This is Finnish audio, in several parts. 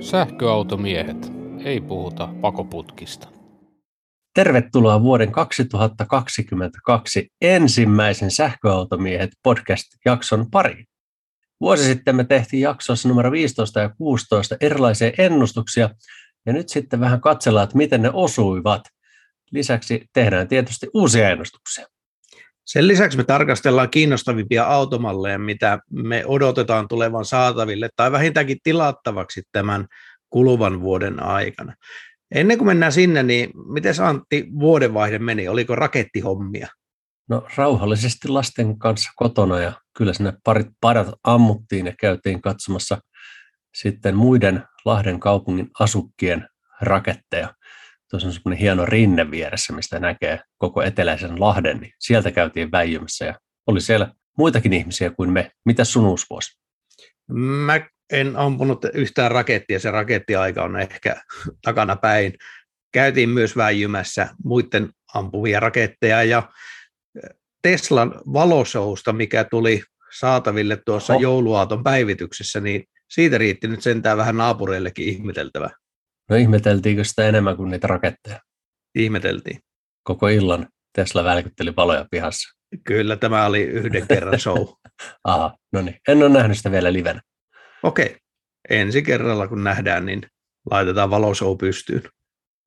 Sähköautomiehet. Ei puhuta pakoputkista. Tervetuloa vuoden 2022 ensimmäisen Sähköautomiehet podcast-jakson pariin. Vuosi sitten me tehtiin jaksossa numero 15 ja 16 erilaisia ennustuksia, ja nyt sitten vähän katsellaan, että miten ne osuivat. Lisäksi tehdään tietysti uusia ennustuksia. Sen lisäksi me tarkastellaan kiinnostavimpia automalleja, mitä me odotetaan tulevan saataville tai vähintäänkin tilattavaksi tämän kuluvan vuoden aikana. Ennen kuin mennään sinne, niin miten Antti vuodenvaihde meni? Oliko rakettihommia? No rauhallisesti lasten kanssa kotona ja kyllä sinne parit padat ammuttiin ja käytiin katsomassa sitten muiden Lahden kaupungin asukkien raketteja. Tuossa on semmoinen hieno rinne vieressä, mistä näkee koko eteläisen Lahden, niin sieltä käytiin väijymässä ja oli siellä muitakin ihmisiä kuin me. Mitä sun uusi vuosi? Mä en ampunut yhtään rakettia, se rakettiaika on ehkä takana päin. Käytiin myös väijymässä muiden ampuvia raketteja ja Teslan valosousta, mikä tuli saataville tuossa oh. jouluaaton päivityksessä, niin siitä riitti nyt sentään vähän naapureillekin ihmeteltävä. No ihmeteltiinkö sitä enemmän kuin niitä raketteja? Ihmeteltiin. Koko illan Tesla välkytteli valoja pihassa. Kyllä, tämä oli yhden kerran show. Aha, no niin. En ole nähnyt sitä vielä livenä. Okei. Ensi kerralla kun nähdään, niin laitetaan valoshow pystyyn.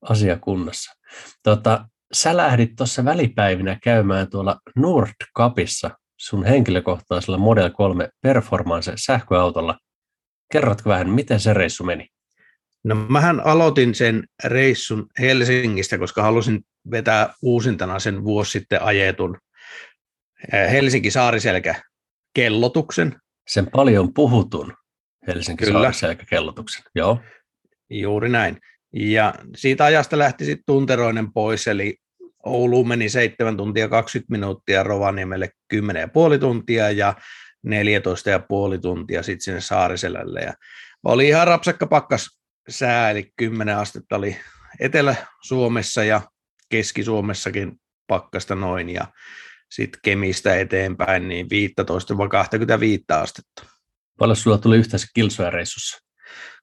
Asia kunnossa. Tota, sä lähdit tuossa välipäivinä käymään tuolla Nordcapissa sun henkilökohtaisella Model 3 Performance sähköautolla. Kerrotko vähän, miten se reissu meni? No mähän aloitin sen reissun Helsingistä, koska halusin vetää uusintana sen vuosi sitten ajetun eh, Helsinki-Saariselkä kellotuksen. Sen paljon puhutun Helsinki-Saariselkä kellotuksen, joo. Juuri näin. Ja siitä ajasta lähti sitten tunteroinen pois, eli Ouluun meni 7 tuntia 20 minuuttia, Rovaniemelle 10,5 tuntia ja 14,5 tuntia sitten sinne Saariselälle. Ja oli ihan rapsakka pakkas sää, eli 10 astetta oli Etelä-Suomessa ja Keski-Suomessakin pakkasta noin, ja sitten Kemistä eteenpäin niin 15-25 astetta. Paljon sulla tuli yhteensä kilsoja reissussa?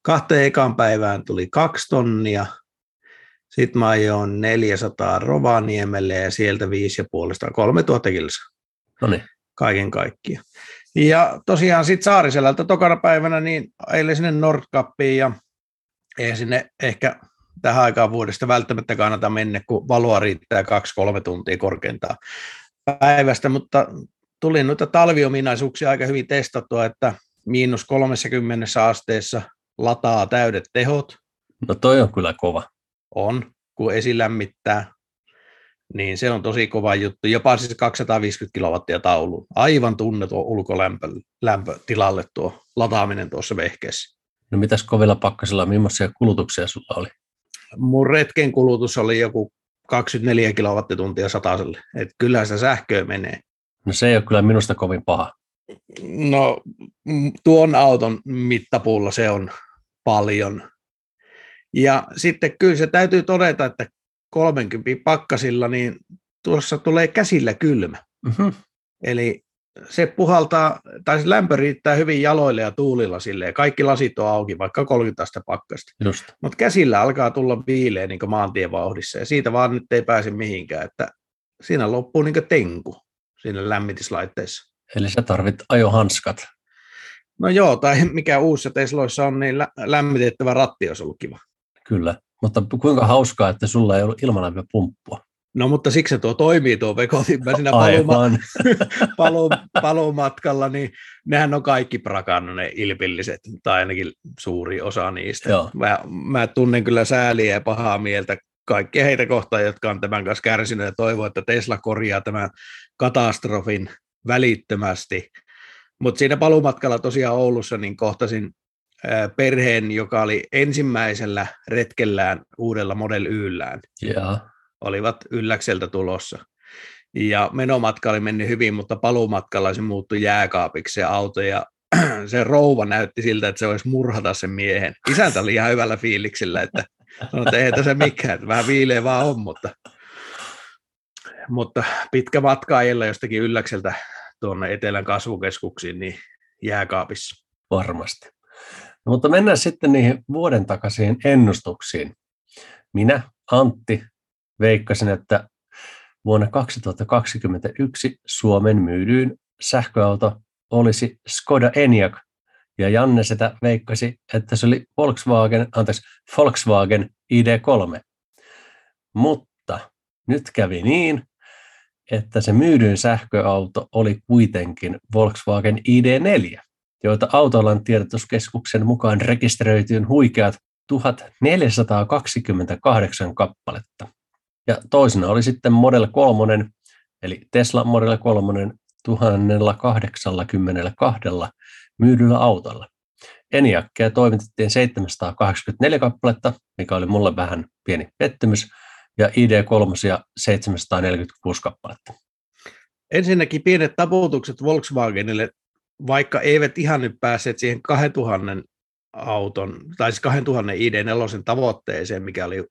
Kahteen ekaan päivään tuli kaksi tonnia, sitten mä ajoin 400 Rovaniemelle ja sieltä 5,5 3000 kilsaa. No niin. Kaiken kaikkiaan. Ja tosiaan sitten Saariselältä tokana päivänä niin ajelin sinne Nordkappiin ja ei sinne ehkä tähän aikaan vuodesta välttämättä kannata mennä, kun valoa riittää 2-3 tuntia korkeintaan päivästä, mutta tuli noita talviominaisuuksia aika hyvin testattua, että miinus 30 asteessa lataa täydet tehot. No toi on kyllä kova. On, kun esilämmittää, niin se on tosi kova juttu. Jopa siis 250 kilowattia taulu. Aivan tunnetu ulkolämpötilalle tuo lataaminen tuossa vehkeessä. No mitäs kovilla pakkasilla, millaisia kulutuksia sulla oli? Mun retken kulutus oli joku 24 kilowattituntia sataselle. Et kyllä sitä sähköä menee. No se ei ole kyllä minusta kovin paha. No tuon auton mittapuulla se on paljon. Ja sitten kyllä se täytyy todeta, että 30 pakkasilla, niin tuossa tulee käsillä kylmä. Mm-hmm. Eli se puhaltaa, tai se lämpö riittää hyvin jaloille ja tuulilla silleen. Kaikki lasit on auki, vaikka 30 astetta pakkasta. Mutta käsillä alkaa tulla viileä niin maantievauhdissa, ja siitä vaan nyt ei pääse mihinkään. Että siinä loppuu niin tenku siinä lämmityslaitteessa. Eli sä tarvit ajohanskat. No joo, tai mikä uusissa Tesloissa on, niin lämmitettävä ratti olisi ollut kiva. Kyllä, mutta kuinka hauskaa, että sulla ei ollut ilmalämpöpumppua. No mutta siksi se tuo toimii tuo vekotin. Mä siinä paluma- palu, palumatkalla, niin nehän on kaikki prakannut ne ilpilliset, tai ainakin suuri osa niistä. Joo. Mä, mä tunnen kyllä sääliä ja pahaa mieltä kaikkia heitä kohtaan, jotka on tämän kanssa kärsinyt ja toivoo, että Tesla korjaa tämän katastrofin välittömästi. Mutta siinä palumatkalla tosiaan Oulussa niin kohtasin perheen, joka oli ensimmäisellä retkellään uudella Model Yllään. Yeah olivat ylläkseltä tulossa. Ja menomatka oli mennyt hyvin, mutta paluumatkalla se muuttui jääkaapiksi se auto ja se rouva näytti siltä, että se olisi murhata sen miehen. Isäntä oli ihan hyvällä fiiliksellä, että sanoi, että ei tässä mikään, että vähän viileä vaan on, mutta, mutta pitkä matka ajella jostakin ylläkseltä tuonne etelän kasvukeskuksiin, niin jääkaapissa. Varmasti. No, mutta mennään sitten niihin vuoden takaisiin ennustuksiin. Minä, Antti, veikkasin, että vuonna 2021 Suomen myydyin sähköauto olisi Skoda Enyaq, ja Janne sitä veikkasi, että se oli Volkswagen, anteeksi, Volkswagen ID3. Mutta nyt kävi niin, että se myydyin sähköauto oli kuitenkin Volkswagen ID4, joita Autoalan tiedotuskeskuksen mukaan rekisteröityyn huikeat 1428 kappaletta. Ja toisena oli sitten Model 3, eli Tesla Model 3 1082 myydyllä autolla. Eniakkeja toimitettiin 784 kappaletta, mikä oli mulle vähän pieni pettymys, ja ID3 746 kappaletta. Ensinnäkin pienet taputukset Volkswagenille, vaikka eivät ihan nyt päässeet siihen 2000 auton, tai siis 2000 ID4 tavoitteeseen, mikä oli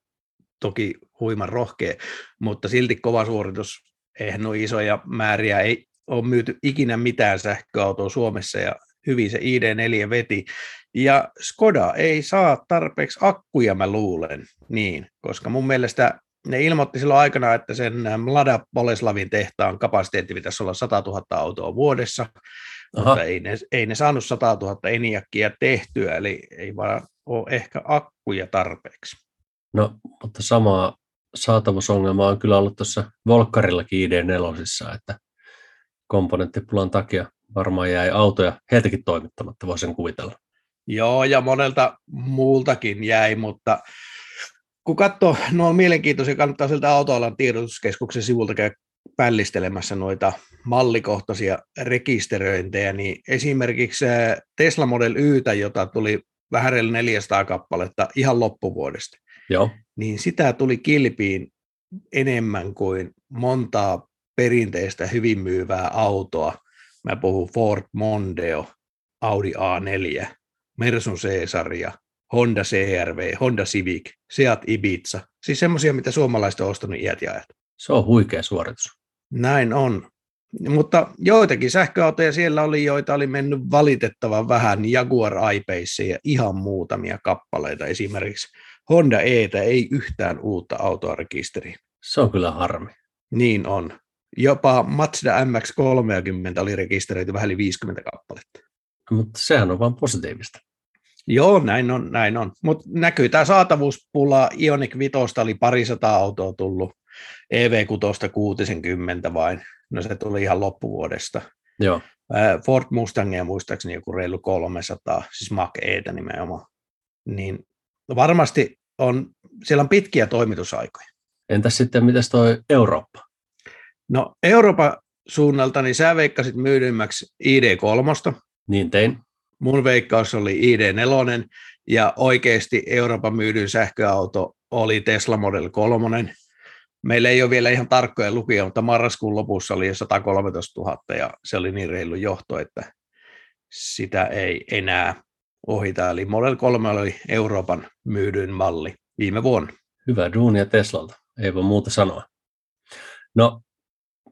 toki huiman rohkea, mutta silti kova suoritus. Eihän ole isoja määriä, ei ole myyty ikinä mitään sähköautoa Suomessa ja hyvin se ID4 veti. Ja Skoda ei saa tarpeeksi akkuja, mä luulen, niin, koska mun mielestä ne ilmoitti silloin aikana, että sen Mlada Boleslavin tehtaan kapasiteetti pitäisi olla 100 000 autoa vuodessa, Aha. mutta ei ne, ei ne saanut 100 000 eniakkia tehtyä, eli ei vaan ole ehkä akkuja tarpeeksi. No, mutta samaa saatavuusongelmaa on kyllä ollut tuossa Volkkarillakin ID4, että komponenttipulan takia varmaan jäi autoja heiltäkin toimittamatta, voisin kuvitella. Joo, ja monelta muultakin jäi, mutta kun katsoo, no on mielenkiintoisia, kannattaa sieltä autoalan tiedotuskeskuksen sivulta käydä pällistelemässä noita mallikohtaisia rekisteröintejä, niin esimerkiksi Tesla Model Ytä, jota tuli vähän 400 kappaletta ihan loppuvuodesta, Joo. niin sitä tuli kilpiin enemmän kuin montaa perinteistä hyvin myyvää autoa. Mä puhun Ford Mondeo, Audi A4, Mersun C-sarja, Honda CRV, Honda Civic, Seat Ibiza. Siis semmoisia, mitä suomalaiset on ostanut iät ja ajat. Se on huikea suoritus. Näin on. Mutta joitakin sähköautoja siellä oli, joita oli mennyt valitettavan vähän, Jaguar I ja ihan muutamia kappaleita. Esimerkiksi Honda Etä ei yhtään uutta autoa rekisteriin. Se on kyllä harmi. Niin on. Jopa Mazda MX-30 oli rekisteröity vähän yli 50 kappaletta. Mutta sehän on vain positiivista. Joo, näin on, näin on. Mutta näkyy tämä saatavuuspula. Ioniq 5 oli parisataa autoa tullut, EV6 60 vain. No se tuli ihan loppuvuodesta. Joo. Ford Mustangia muistaakseni joku reilu 300, siis Mach Etä nimenomaan. Niin varmasti on, siellä on pitkiä toimitusaikoja. Entäs sitten, mitäs toi Eurooppa? No Euroopan suunnalta, niin sä veikkasit myydymmäksi ID3. Niin tein. Mun veikkaus oli ID4, ja oikeasti Euroopan myydyn sähköauto oli Tesla Model 3. Meillä ei ole vielä ihan tarkkoja lukuja, mutta marraskuun lopussa oli jo 113 000, ja se oli niin reilu johto, että sitä ei enää ohita. Eli Model 3 oli Euroopan myydyn malli viime vuonna. Hyvä duunia Teslalta, ei voi muuta sanoa. No,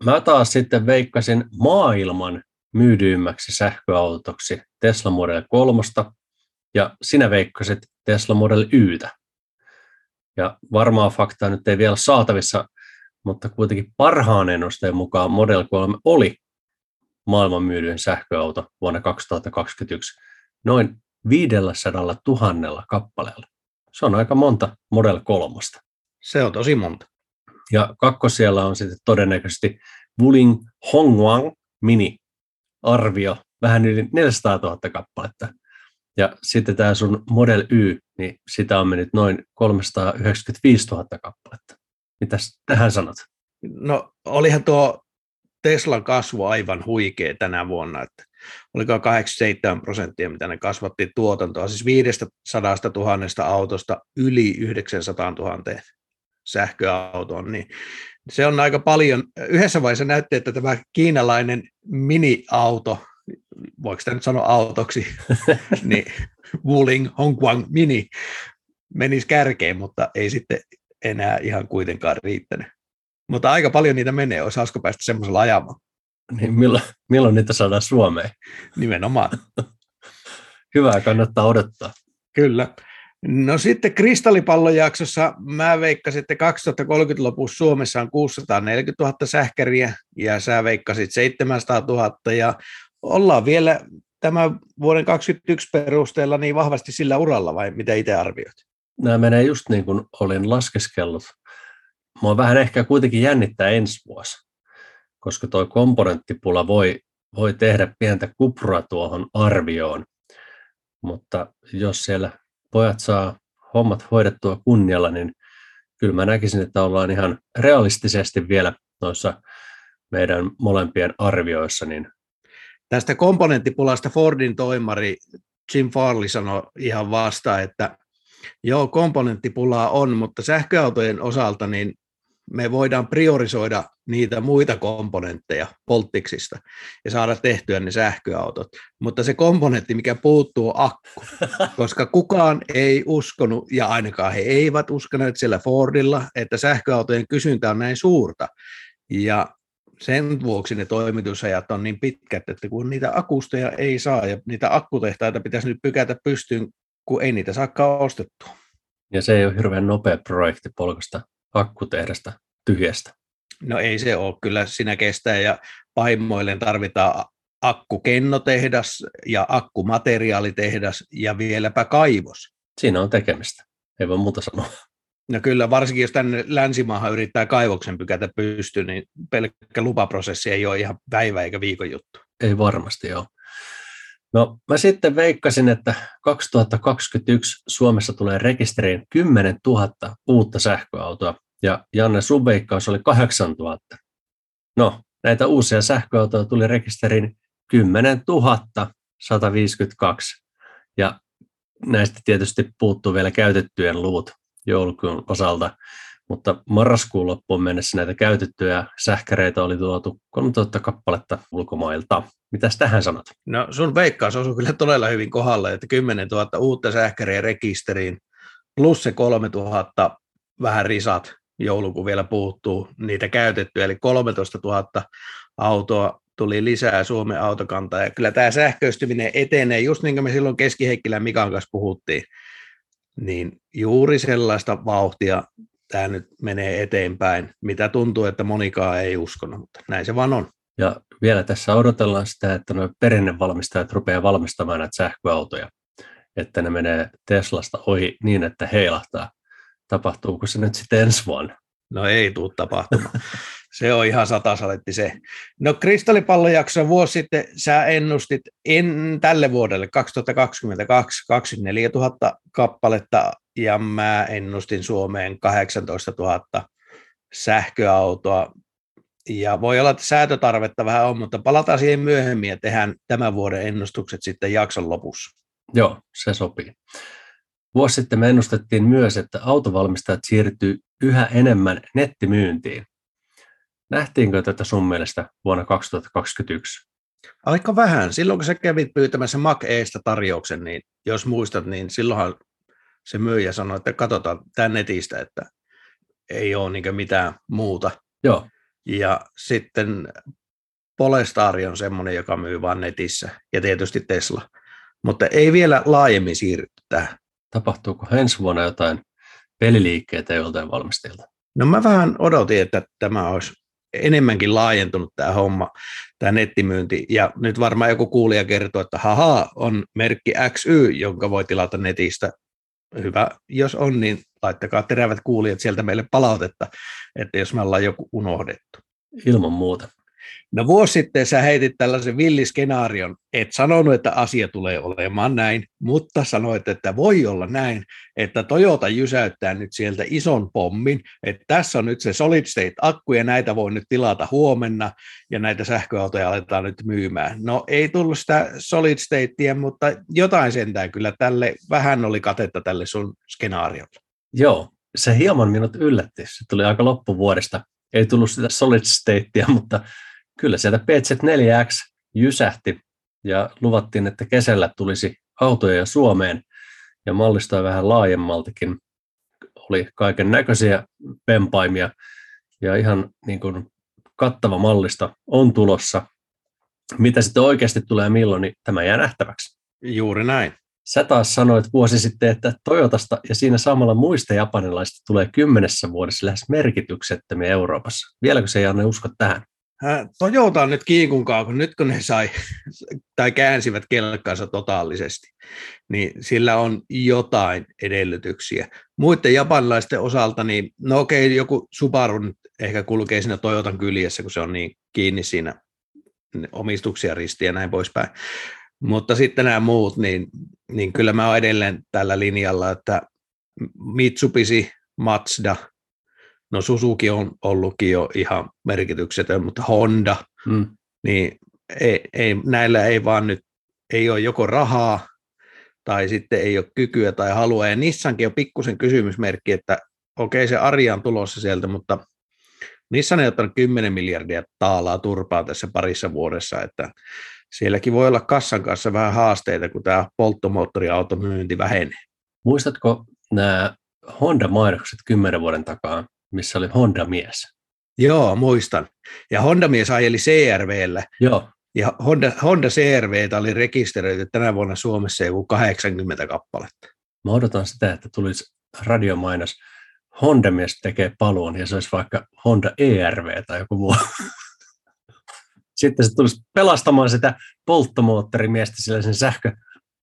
mä taas sitten veikkasin maailman myydyimmäksi sähköautoksi Tesla Model 3 ja sinä veikkasit Tesla Model Ytä. Ja varmaa faktaa nyt ei vielä saatavissa, mutta kuitenkin parhaan ennusteen mukaan Model 3 oli maailman myydyin sähköauto vuonna 2021 noin 500 000 kappaleella. Se on aika monta Model 3. Se on tosi monta. Ja kakkosijalla on sitten todennäköisesti Wuling Hongwang Mini arvio, vähän yli 400 000 kappaletta. Ja sitten tämä sun Model Y, niin sitä on mennyt noin 395 000 kappaletta. Mitäs tähän sanot? No olihan tuo Teslan kasvu aivan huikea tänä vuonna, että oliko 87 prosenttia, mitä ne kasvatti tuotantoa, siis 500 000 autosta yli 900 000 sähköautoon, niin se on aika paljon. Yhdessä vaiheessa näytti, että tämä kiinalainen mini-auto, voiko sitä nyt sanoa autoksi, niin Wuling Hongguang Mini menisi kärkeen, mutta ei sitten enää ihan kuitenkaan riittänyt. Mutta aika paljon niitä menee, olisi hauska päästä semmoisella ajamaan. Niin milloin, milloin niitä saadaan Suomeen? Nimenomaan. hyvää kannattaa odottaa. Kyllä. No sitten kristallipallojaksossa mä veikkasin, että 2030 lopussa Suomessa on 640 000 sähkäriä ja sä veikkasit 700 000 ja ollaan vielä tämän vuoden 2021 perusteella niin vahvasti sillä uralla vai mitä itse arvioit? Nämä menee just niin kuin olin laskeskellut. Mua vähän ehkä kuitenkin jännittää ensi vuosi, koska tuo komponenttipula voi, voi tehdä pientä kupraa tuohon arvioon. Mutta jos siellä pojat saa hommat hoidettua kunnialla, niin kyllä mä näkisin, että ollaan ihan realistisesti vielä noissa meidän molempien arvioissa. Niin... Tästä komponenttipulasta Fordin toimari Jim Farley sanoi ihan vasta, että joo, komponenttipulaa on, mutta sähköautojen osalta niin me voidaan priorisoida niitä muita komponentteja polttiksista ja saada tehtyä ne sähköautot. Mutta se komponentti, mikä puuttuu, on akku, koska kukaan ei uskonut, ja ainakaan he eivät uskoneet siellä Fordilla, että sähköautojen kysyntä on näin suurta. Ja sen vuoksi ne toimitusajat on niin pitkät, että kun niitä akusteja ei saa ja niitä akkutehtaita pitäisi nyt pykätä pystyyn, kun ei niitä saakaan ostettua. Ja se ei ole hirveän nopea projekti polkasta akkutehdasta tyhjästä. No ei se ole, kyllä siinä kestää ja paimoilleen tarvitaan akkukennotehdas ja akkumateriaalitehdas ja vieläpä kaivos. Siinä on tekemistä, ei voi muuta sanoa. No kyllä, varsinkin jos tänne länsimaahan yrittää kaivoksen pykätä pystyyn, niin pelkkä lupaprosessi ei ole ihan päivä eikä viikon juttu. Ei varmasti joo. No mä sitten veikkasin, että 2021 Suomessa tulee rekisteriin 10 000 uutta sähköautoa ja Janne sun veikkaus oli 8000. No, näitä uusia sähköautoja tuli rekisteriin 10 152 ja näistä tietysti puuttuu vielä käytettyjen luvut joulukuun osalta, mutta marraskuun loppuun mennessä näitä käytettyjä sähkäreitä oli tuotu 3000 kappaletta ulkomailta. Mitäs tähän sanot? No sun veikkaus osui kyllä todella hyvin kohdalle, että 10 000 uutta sähkäriä rekisteriin, plus se 3000 vähän risat joulukuu vielä puuttuu niitä käytettyä, eli 13 000 autoa tuli lisää Suomen autokantaa, ja kyllä tämä sähköistyminen etenee, just niin kuin me silloin Keski-Heikkilän Mikan kanssa puhuttiin, niin juuri sellaista vauhtia tämä nyt menee eteenpäin, mitä tuntuu, että monikaan ei uskonut, mutta näin se vaan on. Ja vielä tässä odotellaan sitä, että nuo perinnevalmistajat rupeaa valmistamaan näitä sähköautoja, että ne menee Teslasta ohi niin, että heilahtaa tapahtuuko se nyt sitten ensi vuonna? No ei tule tapahtumaan. Se on ihan satasaletti se. No kristallipallojakson vuosi sitten sä ennustit en, tälle vuodelle 2022 24 000 kappaletta ja mä ennustin Suomeen 18 000 sähköautoa. Ja voi olla, että säätötarvetta vähän on, mutta palataan siihen myöhemmin ja tehdään tämän vuoden ennustukset sitten jakson lopussa. Joo, se sopii. Vuosi sitten me ennustettiin myös, että autovalmistajat siirtyy yhä enemmän nettimyyntiin. Nähtiinkö tätä sun mielestä vuonna 2021? Aika vähän. Silloin kun sä kävit pyytämässä Mac tarjouksen, niin jos muistat, niin silloinhan se myyjä sanoi, että katsotaan tämän netistä, että ei ole niin mitään muuta. Joo. Ja sitten Polestari on semmoinen, joka myy vain netissä, ja tietysti Tesla. Mutta ei vielä laajemmin siirrytty tähän tapahtuuko ensi vuonna jotain peliliikkeitä joltain valmistajilta? No mä vähän odotin, että tämä olisi enemmänkin laajentunut tämä homma, tämä nettimyynti, ja nyt varmaan joku kuulija kertoo, että haha, on merkki XY, jonka voi tilata netistä. Hyvä, jos on, niin laittakaa terävät kuulijat sieltä meille palautetta, että jos me ollaan joku unohdettu. Ilman muuta. No vuosi sitten sä heitit tällaisen villiskenaarion, et sanonut, että asia tulee olemaan näin, mutta sanoit, että voi olla näin, että Toyota jysäyttää nyt sieltä ison pommin, että tässä on nyt se solid state akku ja näitä voi nyt tilata huomenna ja näitä sähköautoja aletaan nyt myymään. No ei tullut sitä solid statea, mutta jotain sentään kyllä tälle, vähän oli katetta tälle sun skenaariolle. Joo, se hieman minut yllätti. Se tuli aika loppuvuodesta. Ei tullut sitä solid statea, mutta kyllä sieltä PZ4X jysähti ja luvattiin, että kesällä tulisi autoja Suomeen ja mallistoa vähän laajemmaltakin. Oli kaiken näköisiä vempaimia ja ihan niin kuin kattava mallisto on tulossa. Mitä sitten oikeasti tulee milloin, niin tämä jää nähtäväksi. Juuri näin. Sä taas sanoit vuosi sitten, että Toyotasta ja siinä samalla muista japanilaisista tulee kymmenessä vuodessa lähes merkityksettömiä Euroopassa. Vieläkö se ei anna usko tähän? Toyota nyt kiikunkaa, kun nyt kun ne sai tai käänsivät kelkkansa totaalisesti, niin sillä on jotain edellytyksiä. Muiden japanilaisten osalta, niin no okei, joku Subaru nyt ehkä kulkee siinä Toyotan kyljessä, kun se on niin kiinni siinä omistuksia ristiä ja näin poispäin. Mutta sitten nämä muut, niin, niin kyllä mä oon edelleen tällä linjalla, että Mitsubishi, Mazda, no Suzuki on ollutkin jo ihan merkityksetön, mutta Honda, mm. niin ei, ei, näillä ei vaan nyt, ei ole joko rahaa tai sitten ei ole kykyä tai halua. Ja Nissankin on pikkusen kysymysmerkki, että okei se Arja on tulossa sieltä, mutta Nissan ei ottanut 10 miljardia taalaa turpaa tässä parissa vuodessa, että sielläkin voi olla kassan kanssa vähän haasteita, kun tämä polttomoottoriautomyynti vähenee. Muistatko nämä Honda-mainokset kymmenen vuoden takaa, missä oli Honda-mies? Joo, muistan. Ja Honda-mies ajeli CRVllä. Joo. Ja Honda, Honda CRV oli rekisteröity tänä vuonna Suomessa joku 80 kappaletta. Mä odotan sitä, että tulisi radiomainos. Honda-mies tekee paluun ja se olisi vaikka Honda ERV tai joku muu. Sitten se tulisi pelastamaan sitä polttomoottorimiestä sillä sen sähkö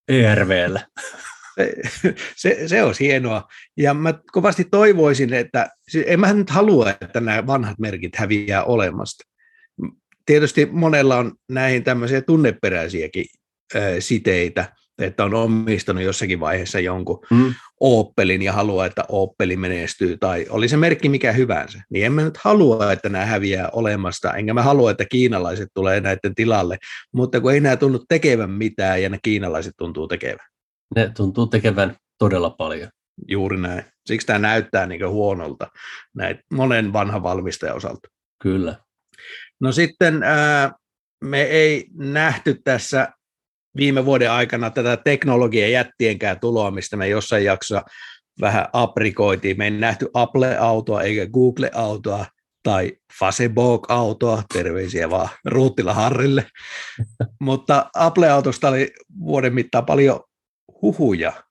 ERVllä. Se, se, se olisi hienoa. Ja mä kovasti toivoisin, että en mä nyt halua, että nämä vanhat merkit häviää olemasta. Tietysti monella on näihin tämmöisiä tunneperäisiäkin siteitä, että on omistanut jossakin vaiheessa jonkun mm. Opelin ja haluaa, että Opeli menestyy, tai oli se merkki mikä hyvänsä, niin en mä nyt halua, että nämä häviää olemasta, enkä mä halua, että kiinalaiset tulee näiden tilalle, mutta kun ei nämä tunnu tekevän mitään, ja ne kiinalaiset tuntuu tekevän. Ne tuntuu tekevän todella paljon. Juuri näin. Siksi tämä näyttää niin huonolta näin monen vanhan valmistajan osalta. Kyllä. No sitten ää, me ei nähty tässä viime vuoden aikana tätä teknologian jättienkään tuloa, mistä me jossain jaksossa vähän aprikoitiin. Me ei nähty Apple-autoa eikä Google-autoa tai Facebook-autoa, terveisiä vaan Ruuttila Harrille. Mutta Apple-autosta oli vuoden mittaan paljon huhuja.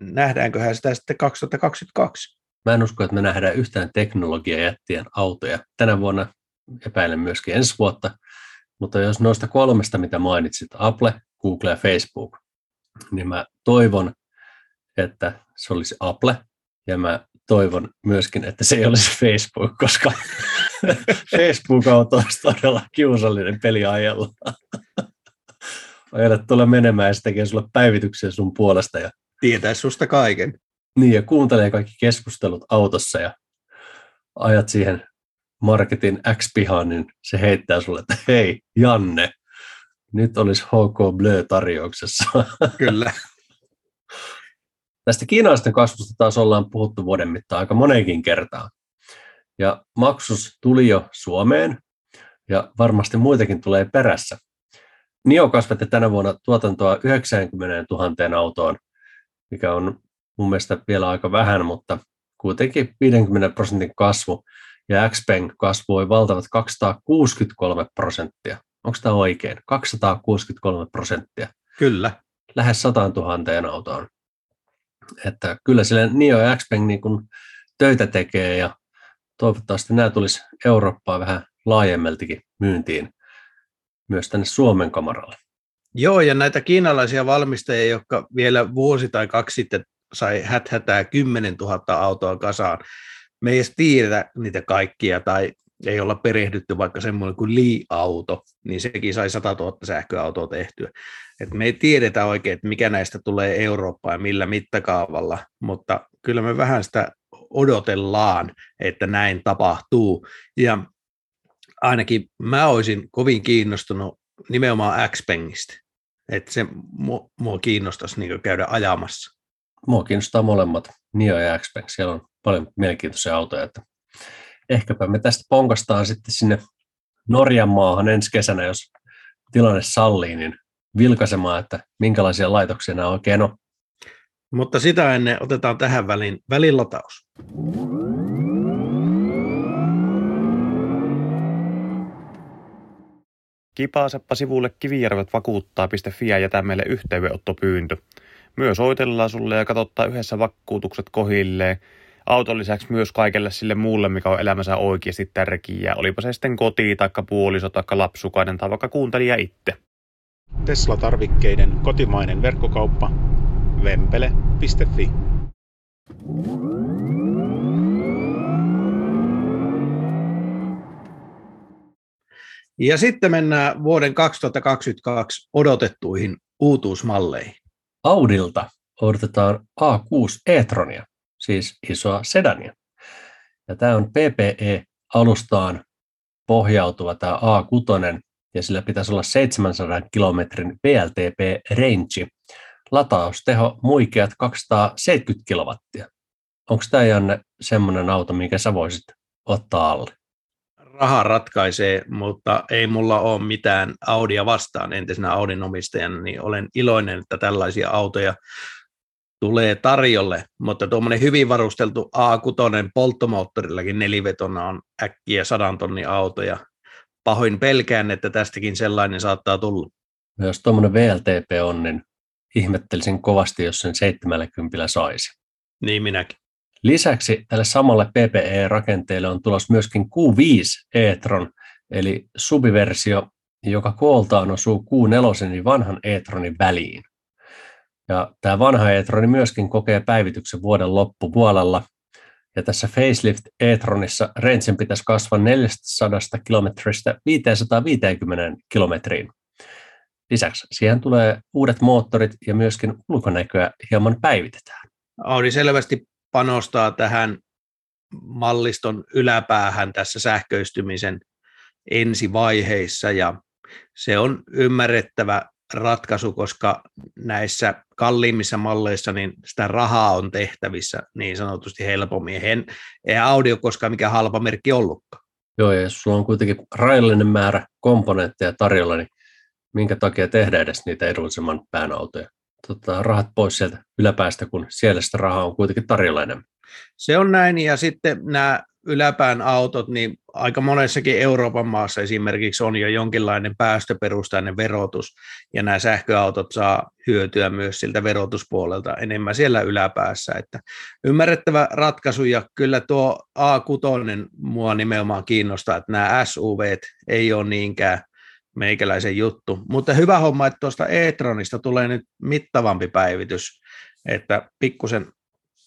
Nähdäänköhän sitä sitten 2022? Mä en usko, että me nähdään yhtään teknologiajättien autoja. Tänä vuonna epäilen myöskin ensi vuotta. Mutta jos noista kolmesta, mitä mainitsit, Apple, Google ja Facebook, niin mä toivon, että se olisi Apple, ja mä toivon myöskin, että se ei olisi Facebook, koska Facebook-auto olisi todella kiusallinen peli ajella. Ajalle tulla menemään ja se tekee sulle päivityksiä sun puolesta. Ja... Tietää susta kaiken. Niin, ja kuuntelee kaikki keskustelut autossa ja ajat siihen marketin X-pihaan, niin se heittää sulle, että hei, Janne, nyt olisi HK Blö tarjouksessa. Kyllä. Tästä kiinalaisten kasvusta taas ollaan puhuttu vuoden mittaan aika moneenkin kertaan. Ja maksus tuli jo Suomeen ja varmasti muitakin tulee perässä. NIO kasvatti tänä vuonna tuotantoa 90 000 autoon, mikä on mun mielestä vielä aika vähän, mutta kuitenkin 50 prosentin kasvu. Ja Xpeng kasvoi valtavat 263 prosenttia. Onko tämä oikein? 263 prosenttia. Kyllä. Lähes 100 000 autoon. Että kyllä sille NIO ja Xpeng niin kun töitä tekee ja toivottavasti nämä tulisi Eurooppaan vähän laajemmaltikin myyntiin myös tänne Suomen kamaralle. Joo, ja näitä kiinalaisia valmistajia, jotka vielä vuosi tai kaksi sitten sai häthätää 10 000 autoa kasaan. Me ei edes tiedä niitä kaikkia, tai ei olla perehdytty vaikka semmoinen kuin Li-auto, niin sekin sai 100 000 sähköautoa tehtyä. Et me ei tiedetä oikein, että mikä näistä tulee Eurooppaan ja millä mittakaavalla, mutta kyllä me vähän sitä odotellaan, että näin tapahtuu. Ja ainakin mä olisin kovin kiinnostunut nimenomaan Xpengistä, että se mua, mua kiinnostaisi niin käydä ajamassa. Mua kiinnostaa molemmat, Nio ja Xpeng, siellä on paljon mielenkiintoisia autoja, että ehkäpä me tästä ponkastaan sitten sinne Norjan maahan ensi kesänä, jos tilanne sallii, niin vilkaisemaan, että minkälaisia laitoksia nämä oikein on. Mutta sitä ennen otetaan tähän väliin välilataus. Kipaasepa sivulle kivijärvet vakuuttaa.fi ja jätä meille yhteydenottopyyntö. Myös soitellaan sulle ja katsottaa yhdessä vakuutukset kohilleen. Auton lisäksi myös kaikelle sille muulle, mikä on elämänsä oikeasti tärkeää. Olipa se sitten koti, taikka puoliso, taikka lapsukainen tai vaikka kuuntelija itse. Tesla-tarvikkeiden kotimainen verkkokauppa vempele.fi. Ja sitten mennään vuoden 2022 odotettuihin uutuusmalleihin. Audilta odotetaan A6 e-tronia, siis isoa sedania. Ja tämä on PPE-alustaan pohjautuva tämä A6, ja sillä pitäisi olla 700 kilometrin VLTP-range. Latausteho muikeat 270 kilowattia. Onko tämä Janne semmoinen auto, minkä sä voisit ottaa alle? Raha ratkaisee, mutta ei mulla ole mitään Audia vastaan entisenä Audin omistajana, niin olen iloinen, että tällaisia autoja tulee tarjolle, mutta tuommoinen hyvin varusteltu A6 polttomoottorillakin nelivetona on äkkiä sadan tonnin auto ja pahoin pelkään, että tästäkin sellainen saattaa tulla. Jos tuommoinen VLTP on, niin ihmettelisin kovasti, jos sen 70 saisi. Niin minäkin. Lisäksi tälle samalle PPE-rakenteelle on tulossa myöskin Q5 e-tron, eli subiversio, joka kooltaan osuu Q4 niin vanhan e-tronin väliin. Ja tämä vanha e-troni myöskin kokee päivityksen vuoden loppupuolella. Ja tässä facelift e-tronissa rangen pitäisi kasvaa 400 kilometristä 550 kilometriin. Lisäksi siihen tulee uudet moottorit ja myöskin ulkonäköä hieman päivitetään. Audi selvästi panostaa tähän malliston yläpäähän tässä sähköistymisen ensivaiheissa ja se on ymmärrettävä ratkaisu, koska näissä kalliimmissa malleissa niin sitä rahaa on tehtävissä niin sanotusti helpommin. En, ei Audi ole koskaan mikään halpa merkki ollutkaan. Joo, ja jos sulla on kuitenkin rajallinen määrä komponentteja tarjolla, niin minkä takia tehdä edes niitä edullisemman pään autoja? Tota, rahat pois sieltä yläpäästä, kun siellä sitä rahaa on kuitenkin tarjolla enemmän. Se on näin, ja sitten nämä yläpään autot, niin aika monessakin Euroopan maassa esimerkiksi on jo jonkinlainen päästöperustainen verotus, ja nämä sähköautot saa hyötyä myös siltä verotuspuolelta enemmän siellä yläpäässä. Että ymmärrettävä ratkaisu, ja kyllä tuo A6 mua nimenomaan kiinnostaa, että nämä SUV ei ole niinkään meikäläisen juttu. Mutta hyvä homma, että tuosta e-tronista tulee nyt mittavampi päivitys, että pikkusen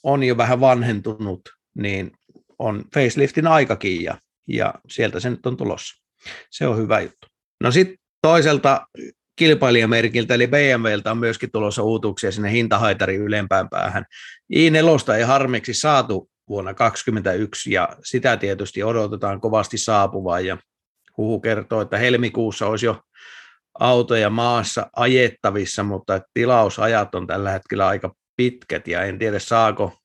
on jo vähän vanhentunut, niin on faceliftin aikakin ja, ja sieltä se nyt on tulossa. Se on hyvä juttu. No sitten toiselta kilpailijamerkiltä, eli BMWltä on myöskin tulossa uutuuksia sinne hintahaitarin ylempään päähän. i4 ei harmiksi saatu vuonna 2021 ja sitä tietysti odotetaan kovasti saapuvaa ja huhu kertoo, että helmikuussa olisi jo autoja maassa ajettavissa, mutta tilausajat on tällä hetkellä aika pitkät ja en tiedä saako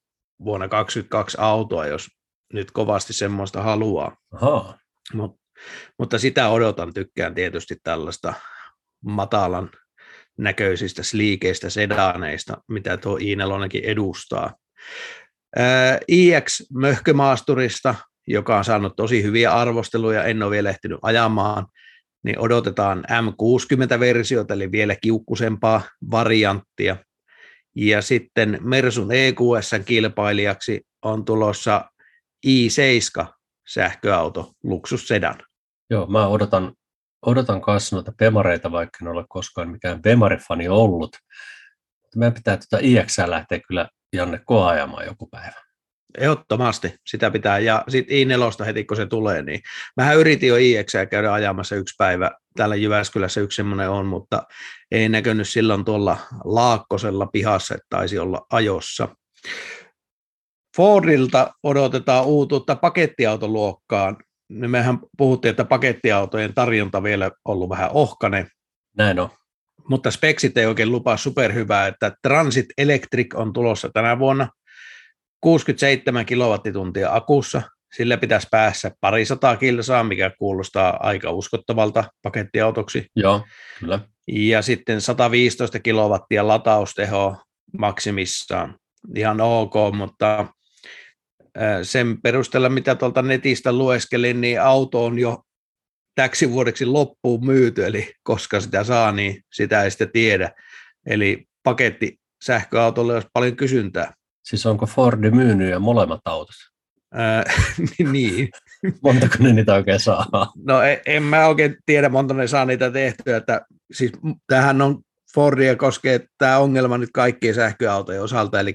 vuonna 2022 autoa, jos nyt kovasti semmoista haluaa. Aha. Mut, mutta sitä odotan, tykkään tietysti tällaista matalan näköisistä sliikeistä sedaneista, mitä tuo i edustaa. iX Möhkömaasturista joka on saanut tosi hyviä arvosteluja, en ole vielä ehtinyt ajamaan, niin odotetaan M60-versiota, eli vielä kiukkusempaa varianttia. Ja sitten Mersun EQS-kilpailijaksi on tulossa i7 sähköauto, luksussedan. Joo, mä odotan, odotan kanssa noita Bemareita, vaikka en ole koskaan mikään Bemari-fani ollut. Meidän pitää tuota iX lähteä kyllä Janne koajamaan joku päivä. Ehdottomasti sitä pitää. Ja sitten i4 heti kun se tulee, niin mähän yritin jo IX käydä ajamassa yksi päivä. Täällä Jyväskylässä yksi semmoinen on, mutta ei näkynyt silloin tuolla Laakkosella pihassa, että taisi olla ajossa. Fordilta odotetaan uutuutta pakettiautoluokkaan. Mehän puhuttiin, että pakettiautojen tarjonta vielä ollut vähän ohkane. Näin on. Mutta speksit ei oikein lupaa superhyvää, että Transit Electric on tulossa tänä vuonna – 67 kilowattituntia akussa, sillä pitäisi päässä parisataa kilsaa, mikä kuulostaa aika uskottavalta pakettiautoksi. Joo, kyllä. Ja sitten 115 kilowattia latausteho maksimissaan. Ihan ok, mutta sen perusteella, mitä tuolta netistä lueskelin, niin auto on jo täksi vuodeksi loppuun myyty, eli koska sitä saa, niin sitä ei sitten tiedä. Eli paketti sähköautolle olisi paljon kysyntää. Siis onko Fordi myynyt jo molemmat autot? Niin. Montako ne niitä oikein saa? No en, en mä oikein tiedä, monta ne saa niitä tehtyä. Että, siis tämähän on Fordia koskee tämä ongelma nyt kaikkien sähköautojen osalta, eli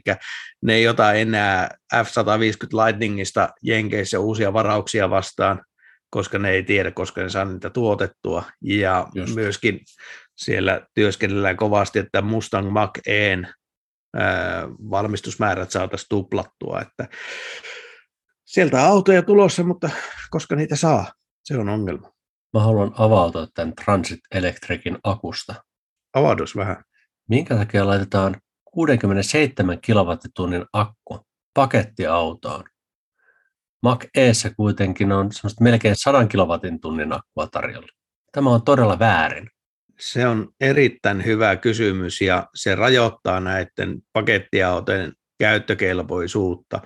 ne ei ota enää F-150 Lightningista Jenkeissä uusia varauksia vastaan, koska ne ei tiedä, koska ne saa niitä tuotettua. Ja Just. myöskin siellä työskennellään kovasti, että Mustang Mach-E:n valmistusmäärät saataisiin tuplattua. Että sieltä autoja tulossa, mutta koska niitä saa, se on ongelma. Mä haluan avautua tämän Transit Electricin akusta. Avaudus vähän. Minkä takia laitetaan 67 kilowattitunnin akku pakettiautoon? Mac Eessä kuitenkin on semmoista melkein 100 kilowattin tunnin akkua tarjolla. Tämä on todella väärin. Se on erittäin hyvä kysymys ja se rajoittaa näiden pakettiautojen käyttökelpoisuutta.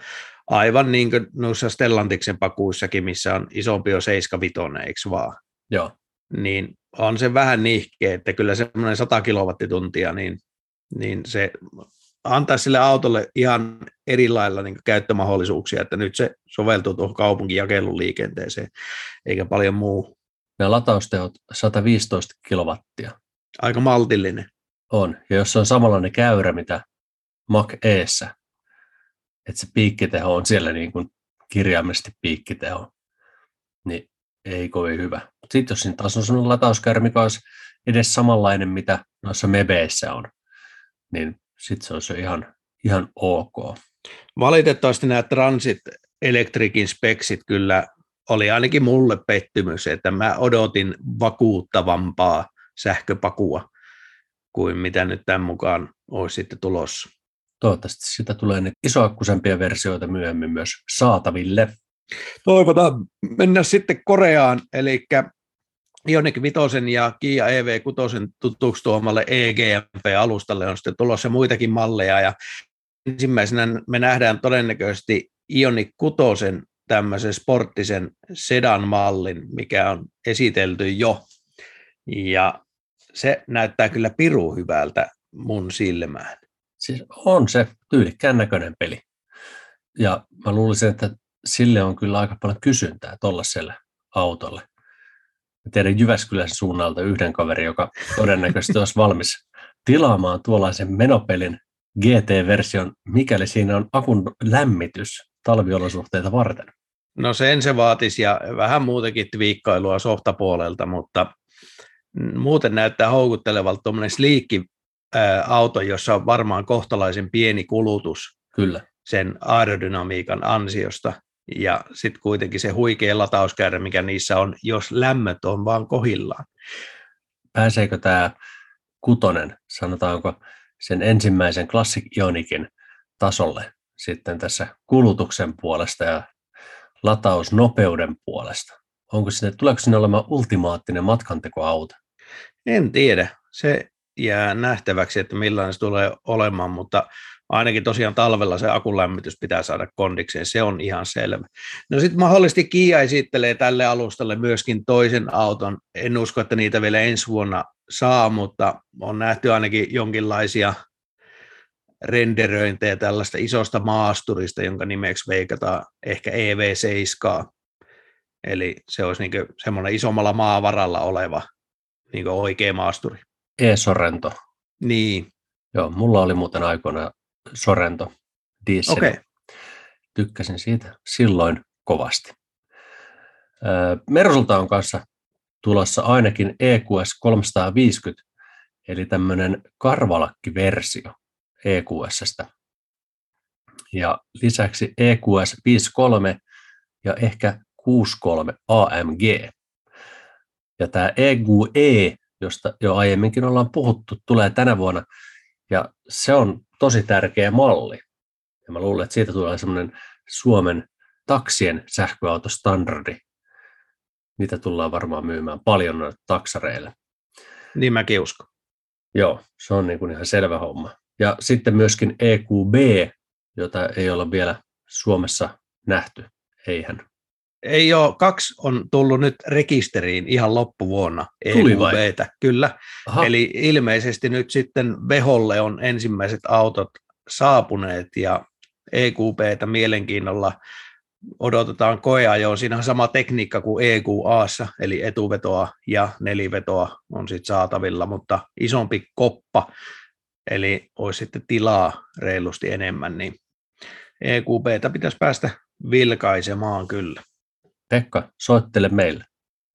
Aivan niin kuin noissa Stellantiksen pakuissakin, missä on isompi jo 75, eikö vaan? Joo. Niin on se vähän nihkeä, että kyllä semmoinen 100 kilowattituntia, niin, niin se antaa sille autolle ihan eri lailla niin käyttömahdollisuuksia, että nyt se soveltuu tuohon kaupunkijakelun liikenteeseen, eikä paljon muu. Ja latausteot 115 kilowattia. Aika maltillinen. On, ja jos se on samanlainen käyrä, mitä Mac Eessä, että se piikkiteho on siellä niin kuin kirjaimellisesti piikkiteho, niin ei kovin hyvä. Sitten jos siinä taas on sellainen latauskäyrä, mikä olisi edes samanlainen, mitä noissa mebeissä on, niin sitten se olisi ihan, ihan ok. Valitettavasti nämä Transit Electricin speksit kyllä oli ainakin mulle pettymys, että mä odotin vakuuttavampaa sähköpakua kuin mitä nyt tämän mukaan olisi sitten tulossa. Toivottavasti sitä tulee nyt isoakkusempia versioita myöhemmin myös saataville. Toivotaan. Mennään sitten Koreaan, eli Ioniq 5 ja Kia EV6 tutuksi tuomalle EGMP-alustalle on sitten tulossa muitakin malleja, ja ensimmäisenä me nähdään todennäköisesti Ioniq 6 tämmöisen sporttisen sedan-mallin, mikä on esitelty jo, ja se näyttää kyllä piru hyvältä mun silmään. Siis on se tyylikkään näköinen peli. Ja mä luulisin, että sille on kyllä aika paljon kysyntää tuollaiselle autolle. Mä tiedän Jyväskylän suunnalta yhden kaverin, joka todennäköisesti olisi valmis tilaamaan tuollaisen menopelin GT-version, mikäli siinä on akun lämmitys talviolosuhteita varten. No sen se vaatisi ja vähän muutenkin viikkailua softapuolelta, mutta muuten näyttää houkuttelevalta tuommoinen sliikki auto, jossa on varmaan kohtalaisen pieni kulutus Kyllä. sen aerodynamiikan ansiosta. Ja sitten kuitenkin se huikea latauskäyrä, mikä niissä on, jos lämmöt on vaan kohillaan. Pääseekö tämä kutonen, sanotaanko sen ensimmäisen Classic Ionikin tasolle sitten tässä kulutuksen puolesta ja latausnopeuden puolesta? Onko sinne, tuleeko sinne olemaan ultimaattinen matkantekoauto? En tiedä. Se jää nähtäväksi, että millainen se tulee olemaan, mutta ainakin tosiaan talvella se akulämmitys pitää saada kondikseen, se on ihan selvä. No sitten mahdollisesti Kia esittelee tälle alustalle myöskin toisen auton. En usko, että niitä vielä ensi vuonna saa, mutta on nähty ainakin jonkinlaisia renderöintejä tällaista isosta maasturista, jonka nimeksi veikataan ehkä EV7. Eli se olisi niin semmoinen isommalla maavaralla oleva niin oikea maasturi. E-Sorento. Niin. Joo, mulla oli muuten aikoina Sorento diesel. Okay. Tykkäsin siitä silloin kovasti. Mersulta on kanssa tulossa ainakin EQS 350, eli tämmöinen karvalakkiversio EQSstä. Ja lisäksi EQS 53 ja ehkä 63 AMG. Ja tämä EQE josta jo aiemminkin ollaan puhuttu, tulee tänä vuonna. Ja se on tosi tärkeä malli. Ja mä luulen, että siitä tulee semmoinen Suomen taksien sähköautostandardi, mitä tullaan varmaan myymään paljon noille taksareille. Niin mäkin uskon. Joo, se on niin kuin ihan selvä homma. Ja sitten myöskin EQB, jota ei olla vielä Suomessa nähty. Eihän Ei ole, kaksi on tullut nyt rekisteriin ihan loppuvuonna. EQVtä, kyllä. Aha, Eli ilmeisesti nyt sitten Veholle on ensimmäiset autot saapuneet ja EQPtä mielenkiinnolla odotetaan koeajoa. Siinä on sama tekniikka kuin EQAssa, eli etuvetoa ja nelivetoa on sitten saatavilla, mutta isompi koppa, eli olisi sitten tilaa reilusti enemmän, niin EQPtä pitäisi päästä vilkaisemaan kyllä. Pekka, soittele meille.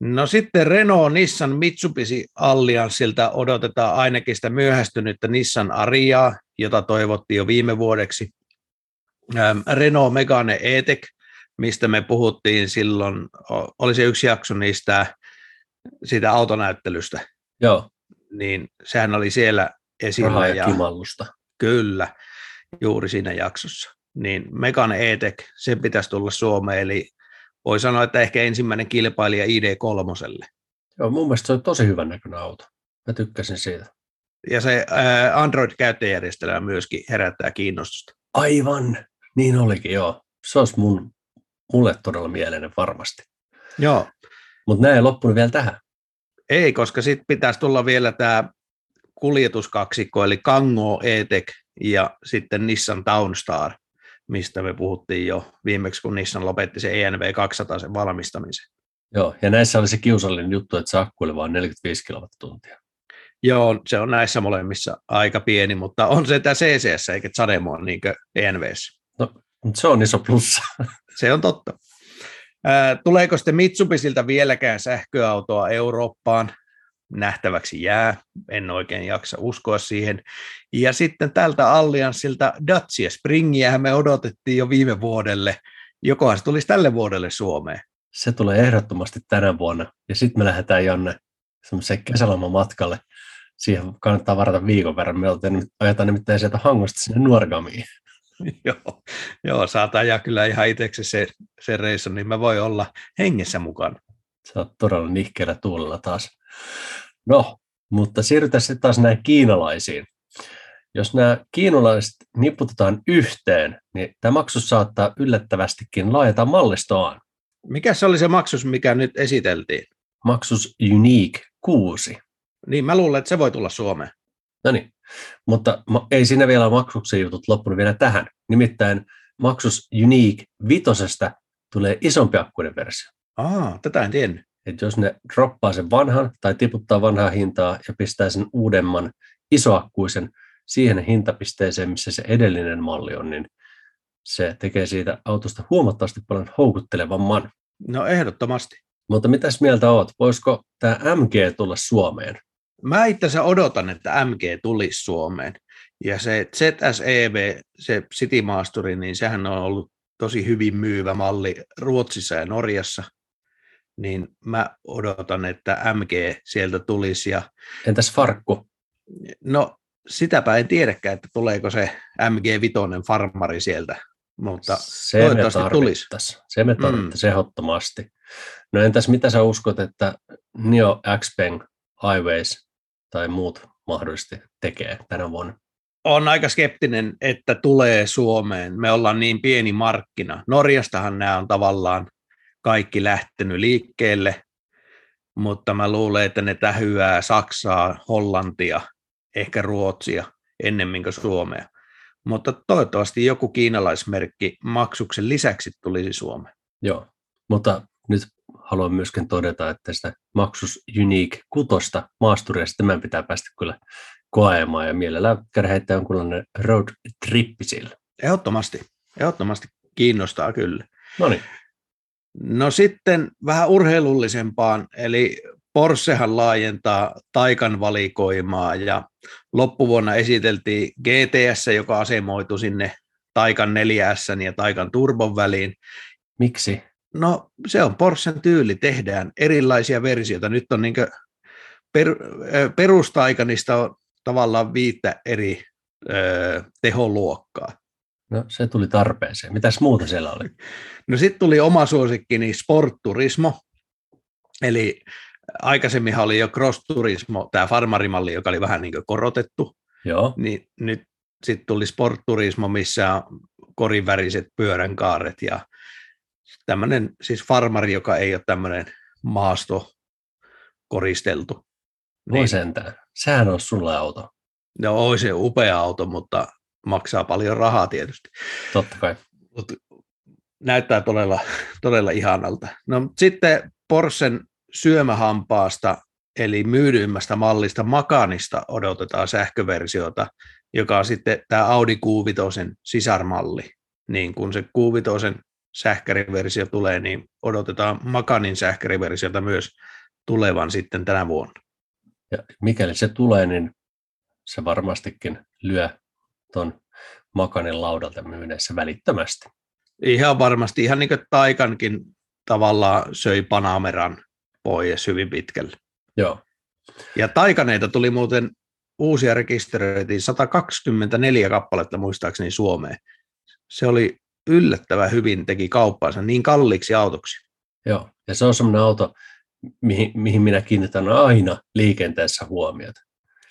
No sitten Renault, Nissan, Mitsubishi Allianssilta odotetaan ainakin sitä myöhästynyttä Nissan Ariaa, jota toivottiin jo viime vuodeksi. Renault Megane E-Tech, mistä me puhuttiin silloin, oli se yksi jakso niistä siitä autonäyttelystä, Joo, niin sehän oli siellä esillä. ja ja kimallusta. Kyllä, juuri siinä jaksossa. Niin Megane E-Tech, sen pitäisi tulla Suomeen, eli voi sanoa, että ehkä ensimmäinen kilpailija ID3. Joo, mun mielestä se on tosi hyvän näköinen auto. Mä tykkäsin siitä. Ja se ää, Android-käyttäjärjestelmä myöskin herättää kiinnostusta. Aivan, niin olikin, joo. Se olisi mun, mulle todella mieleinen varmasti. Joo. Mutta näin ei loppunut vielä tähän. Ei, koska sitten pitäisi tulla vielä tämä kuljetuskaksikko, eli Kango E-Tech ja sitten Nissan Townstar, mistä me puhuttiin jo viimeksi, kun Nissan lopetti se ENV 200 sen valmistamisen. Joo, ja näissä oli se kiusallinen juttu, että se akku oli vain 45 kilowattituntia. Joo, se on näissä molemmissa aika pieni, mutta on se tämä CCS eikä Zademo niin kuin ENVssä. Mutta se on iso plussa. Se on totta. Tuleeko sitten Mitsubisilta vieläkään sähköautoa Eurooppaan? Nähtäväksi jää, en oikein jaksa uskoa siihen. Ja sitten tältä Allianssilta Dacia Springiähän me odotettiin jo viime vuodelle. Jokohan se tulisi tälle vuodelle Suomeen. Se tulee ehdottomasti tänä vuonna. Ja sitten me lähdetään Janne semmoiseen kesälomamatkalle. Siihen kannattaa varata viikon verran. Me ajetaan nimittäin sieltä Hangosta sinne Nuorgamiin. joo, joo, saat ajaa kyllä ihan itseksi se, se reissu, niin mä voi olla hengessä mukana. Sä oot todella nihkeellä tuulella taas. No, mutta siirrytään sitten taas näihin kiinalaisiin. Jos nämä kiinalaiset niputetaan yhteen, niin tämä maksu saattaa yllättävästikin laajata mallistoaan. Mikä se oli se maksus, mikä nyt esiteltiin? Maksus Unique 6. Niin mä luulen, että se voi tulla Suomeen. No niin, mutta ei siinä vielä maksuksen jutut loppunut vielä tähän. Nimittäin maksus Unique 5 tulee isompi akkuinen versio. Aa, tätä en tiennyt. Että jos ne droppaa sen vanhan tai tiputtaa vanhaa hintaa ja pistää sen uudemman isoakkuisen siihen hintapisteeseen, missä se edellinen malli on, niin se tekee siitä autosta huomattavasti paljon houkuttelevamman. No ehdottomasti. Mutta mitäs mieltä oot? Voisiko tämä MG tulla Suomeen? Mä itse asiassa odotan, että MG tulisi Suomeen. Ja se ZSEV, se City Masteri, niin sehän on ollut tosi hyvin myyvä malli Ruotsissa ja Norjassa. Niin mä odotan, että MG sieltä tulisi. Ja Entäs Farkku? no sitäpä en tiedäkään, että tuleeko se MG-vitonen farmari sieltä. Mutta se me toivottavasti tulisi. tarvittaisiin. Se me tarvittaisiin mm. ehdottomasti. No entäs mitä sä uskot, että Neo Xpeng, Highways tai muut mahdollisesti tekee tänä vuonna? on aika skeptinen, että tulee Suomeen. Me ollaan niin pieni markkina. Norjastahan nämä on tavallaan kaikki lähtenyt liikkeelle, mutta mä luulen, että ne tähyää Saksaa, Hollantia, ehkä Ruotsia ennemmin kuin Suomea. Mutta toivottavasti joku kiinalaismerkki maksuksen lisäksi tulisi Suomeen. Joo, mutta nyt haluan myöskin todeta, että sitä maksus Unique kutosta maasturia sitten meidän pitää päästä kyllä koeamaan ja mielellään käydä heittää jonkunlainen road trippi sillä. Ehdottomasti, ehdottomasti kiinnostaa kyllä. No niin, No sitten vähän urheilullisempaan, eli Porschehan laajentaa Taikan valikoimaa ja loppuvuonna esiteltiin GTS, joka asemoitu sinne Taikan 4S ja Taikan Turbon väliin. miksi? No se on Porschen tyyli, tehdään erilaisia versioita. Nyt on niin per, perustaikanista on tavallaan viittä eri ö, teholuokkaa. No se tuli tarpeeseen. Mitäs muuta siellä oli? No sitten tuli oma suosikkini Sport Turismo, eli aikaisemminhan oli jo Cross Turismo, tämä farmarimalli, joka oli vähän niin kuin korotettu, Joo, niin nyt sitten tuli Sport Turismo, missä on korin väriset pyöränkaaret ja tämmöinen siis farmari, joka ei ole tämmöinen maasto koristeltu. Voi Niin. sentään. Sehän on sulle auto. No on se upea auto, mutta maksaa paljon rahaa tietysti. Totta kai. Mut näyttää todella, todella ihanalta. No sitten Porschen syömähampaasta, eli myydyimmästä mallista Makanista odotetaan sähköversiota, joka on sitten tämä Audi Q5 sisarmalli. Niin kun se Q5 sähkäriversio tulee, niin odotetaan Makanin sähkäriversiota myös tulevan sitten tänä vuonna. Ja mikäli se tulee, niin se varmastikin lyö tuon Makanin laudalta myyneissä välittömästi. Ihan varmasti, ihan niin kuin Taikankin tavallaan söi Panameran pois hyvin pitkälle. Joo, Ja Taikaneita tuli muuten uusia rekisteröitiin 124 kappaletta muistaakseni Suomeen. Se oli yllättävän hyvin teki kauppaansa niin kalliiksi autoksi. joo. Ja se on semmoinen auto, mihin, mihin minä kiinnitän aina liikenteessä huomiota.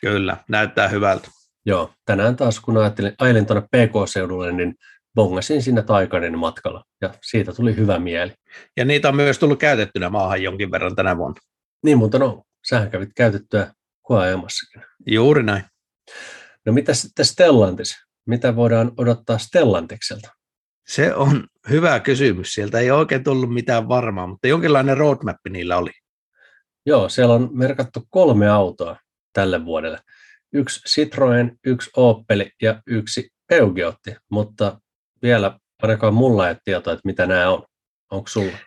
Kyllä, näyttää hyvältä. Joo, tänään taas kun ajattelin, ajelin tuonne PK-seudulle, niin bongasin siinä Taikanin matkalla ja siitä tuli hyvä mieli. Ja niitä on myös tullut käytettynä maahan jonkin verran tänä vuonna. Niin muuten on, sähän kävit käytettyä koeajamassakin. Juuri näin. No mitä sitten Stellantis? Mitä voidaan odottaa Stellantikselta? Se on hyvä kysymys. Sieltä ei oikein tullut mitään varmaa, mutta jonkinlainen roadmap niillä oli. Joo, siellä on merkattu kolme autoa tälle vuodelle. Yksi Citroen, yksi Opel ja yksi Peugeotti, mutta vielä ainakaan mulla ei ole tietoa, että mitä nämä on. Onko sulla?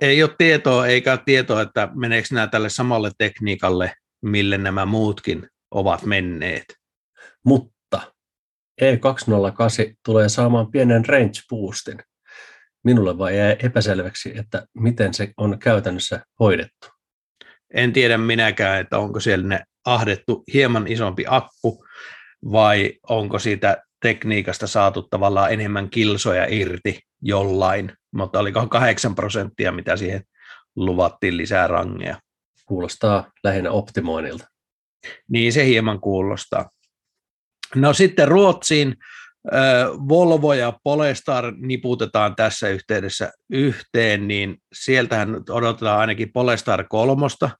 Ei ole tietoa, eikä ole tietoa, että meneekö nämä tälle samalle tekniikalle, mille nämä muutkin ovat menneet. Mutta E208 tulee saamaan pienen range boostin. Minulle vaan jäi epäselväksi, että miten se on käytännössä hoidettu. En tiedä minäkään, että onko siellä ne ahdettu hieman isompi akku vai onko siitä tekniikasta saatu tavallaan enemmän kilsoja irti jollain, mutta oliko 8 prosenttia, mitä siihen luvattiin lisää rangeja. Kuulostaa lähinnä optimoinnilta. Niin se hieman kuulostaa. No sitten Ruotsiin Volvo ja Polestar niputetaan tässä yhteydessä yhteen, niin sieltähän odotetaan ainakin Polestar kolmosta,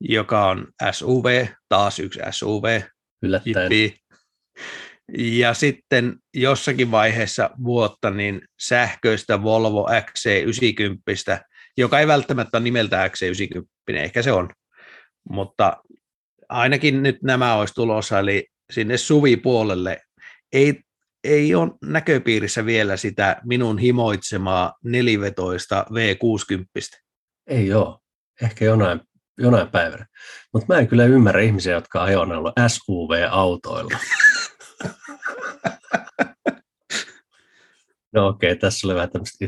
joka on SUV, taas yksi SUV, Yllättäen. Jippi. Ja sitten jossakin vaiheessa vuotta niin sähköistä Volvo XC90, joka ei välttämättä ole nimeltä XC90, ehkä se on, mutta ainakin nyt nämä olisi tulossa, eli sinne suvipuolelle ei, ei ole näköpiirissä vielä sitä minun himoitsemaa nelivetoista V60. Ei ole. Ehkä jonain, jonain päivänä. Mutta mä en kyllä ymmärrä ihmisiä, jotka ajoo näillä SUV-autoilla. no okei, okay, tässä oli vähän tämmöistä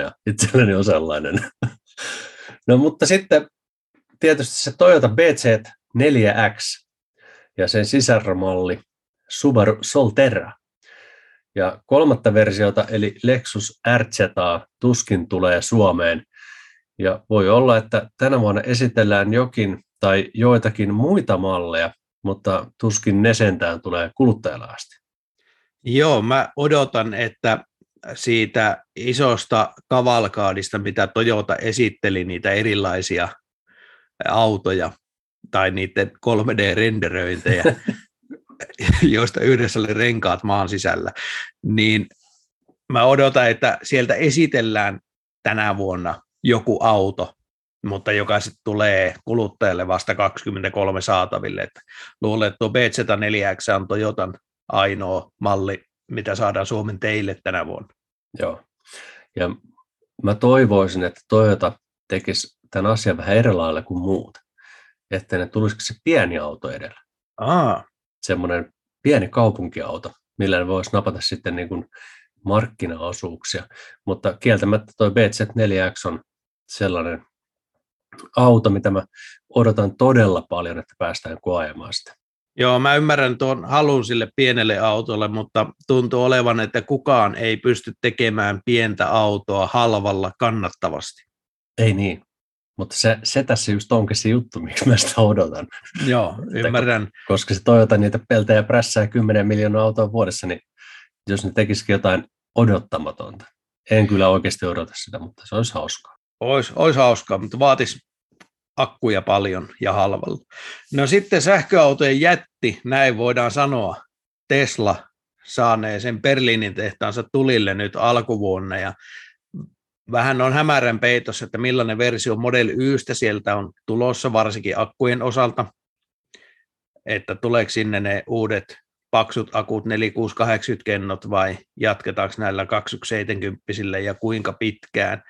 ja itselleni on sellainen. no mutta sitten tietysti se Toyota BZ4X ja sen sisarmalli Subaru Solterra. Ja kolmatta versiota, eli Lexus RZ, tuskin tulee Suomeen. Ja voi olla, että tänä vuonna esitellään jokin tai joitakin muita malleja, mutta tuskin ne sentään tulee kuluttajalle asti. Joo, mä odotan, että siitä isosta kavalkaadista, mitä Toyota esitteli, niitä erilaisia autoja tai niiden 3D-renderöintejä, joista yhdessä oli renkaat maan sisällä, niin mä odotan, että sieltä esitellään tänä vuonna joku auto, mutta joka sitten tulee kuluttajalle vasta 23 saataville. Että luulen, että tuo BZ4X on Toyotan ainoa malli, mitä saadaan Suomen teille tänä vuonna. Joo. Ja mä toivoisin, että Toyota tekisi tämän asian vähän eri lailla kuin muut. Että ne tulisiko se pieni auto edellä. Aa, Semmoinen pieni kaupunkiauto, millä ne voisi napata sitten niin kuin markkinaosuuksia. Mutta kieltämättä tuo BZ4X on sellainen auto, mitä mä odotan todella paljon, että päästään koajamaan sitä. Joo, mä ymmärrän tuon halun sille pienelle autolle, mutta tuntuu olevan, että kukaan ei pysty tekemään pientä autoa halvalla kannattavasti. Ei niin, mutta se, se tässä just onkin se juttu, miksi mä sitä odotan. Joo, ymmärrän. Koska se Toyota niitä peltää ja prässää 10 miljoonaa autoa vuodessa, niin jos ne tekisikin jotain odottamatonta, En kyllä oikeasti odota sitä, mutta se olisi hauskaa. Ois, ois hauskaa, mutta vaatisi akkuja paljon ja halvalla. No sitten sähköautojen jätti, näin voidaan sanoa. Tesla saanee sen Berliinin tehtaansa tulille nyt alkuvuonna ja vähän on hämärän peitossa, että millainen versio Model Ystä sieltä on tulossa, varsinkin akkujen osalta, että tuleeko sinne ne uudet paksut akut 4680 kennot vai jatketaanko näillä 2170 ja kuinka pitkään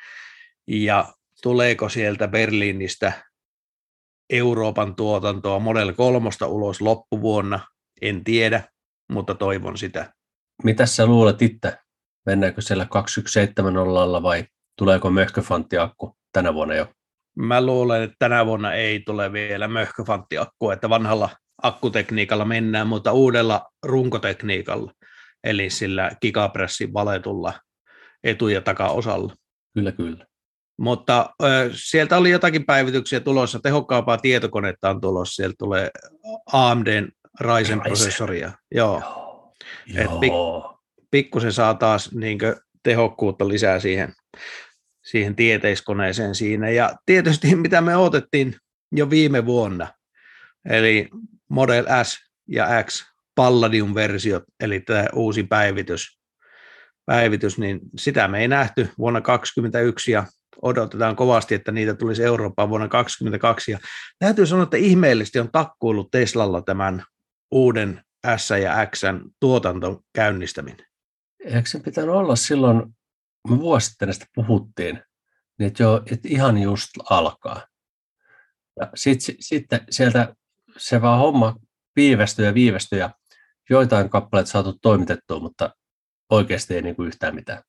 ja tuleeko sieltä Berliinistä Euroopan tuotantoa Model 3 ulos loppuvuonna, en tiedä, mutta toivon sitä. Mitä sä luulet itse? Mennäänkö siellä 2170 vai tuleeko möhköfanttiakku tänä vuonna jo? Mä luulen, että tänä vuonna ei tule vielä möhköfanttiakku, että vanhalla akkutekniikalla mennään, mutta uudella runkotekniikalla, eli sillä gigapressin valetulla etu- ja takaosalla. Kyllä, kyllä. Mutta ö, sieltä oli jotakin päivityksiä tulossa, tehokkaampaa tietokonetta on tulossa, sieltä tulee AMDn Ryzen-prosessoria. Joo. Joo. Et pik- pikkusen saa taas niin tehokkuutta lisää siihen, siihen tieteiskoneeseen siinä. Ja tietysti mitä me odotettiin jo viime vuonna, eli Model S ja X Palladium-versiot, eli tämä uusi päivitys, päivitys, niin sitä me ei nähty vuonna 2021 ja odotetaan kovasti, että niitä tulisi Eurooppaan vuonna 2022. Ja täytyy sanoa, että ihmeellisesti on takkuillut Teslalla tämän uuden S ja X tuotanton käynnistäminen. Eikö se pitänyt olla silloin, me vuosi sitten näistä puhuttiin, niin että, jo, että ihan just alkaa. Ja sitten sit, sieltä se vaan homma viivästyi ja viivästyi ja joitain kappaleita saatu toimitettua, mutta oikeasti ei niin kuin yhtään mitään.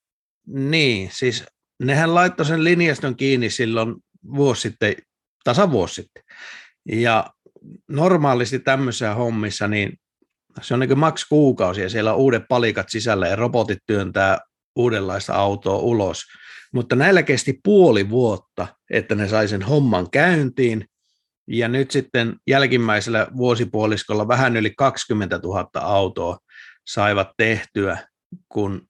Niin, siis nehän laittoi sen linjaston kiinni silloin vuosi sitten, tasa vuosi sitten. Ja normaalisti tämmöisissä hommissa, niin se on niin maks kuukausi ja siellä on uudet palikat sisällä ja robotit työntää uudenlaista autoa ulos. Mutta näillä kesti puoli vuotta, että ne sai sen homman käyntiin. Ja nyt sitten jälkimmäisellä vuosipuoliskolla vähän yli 20 000 autoa saivat tehtyä, kun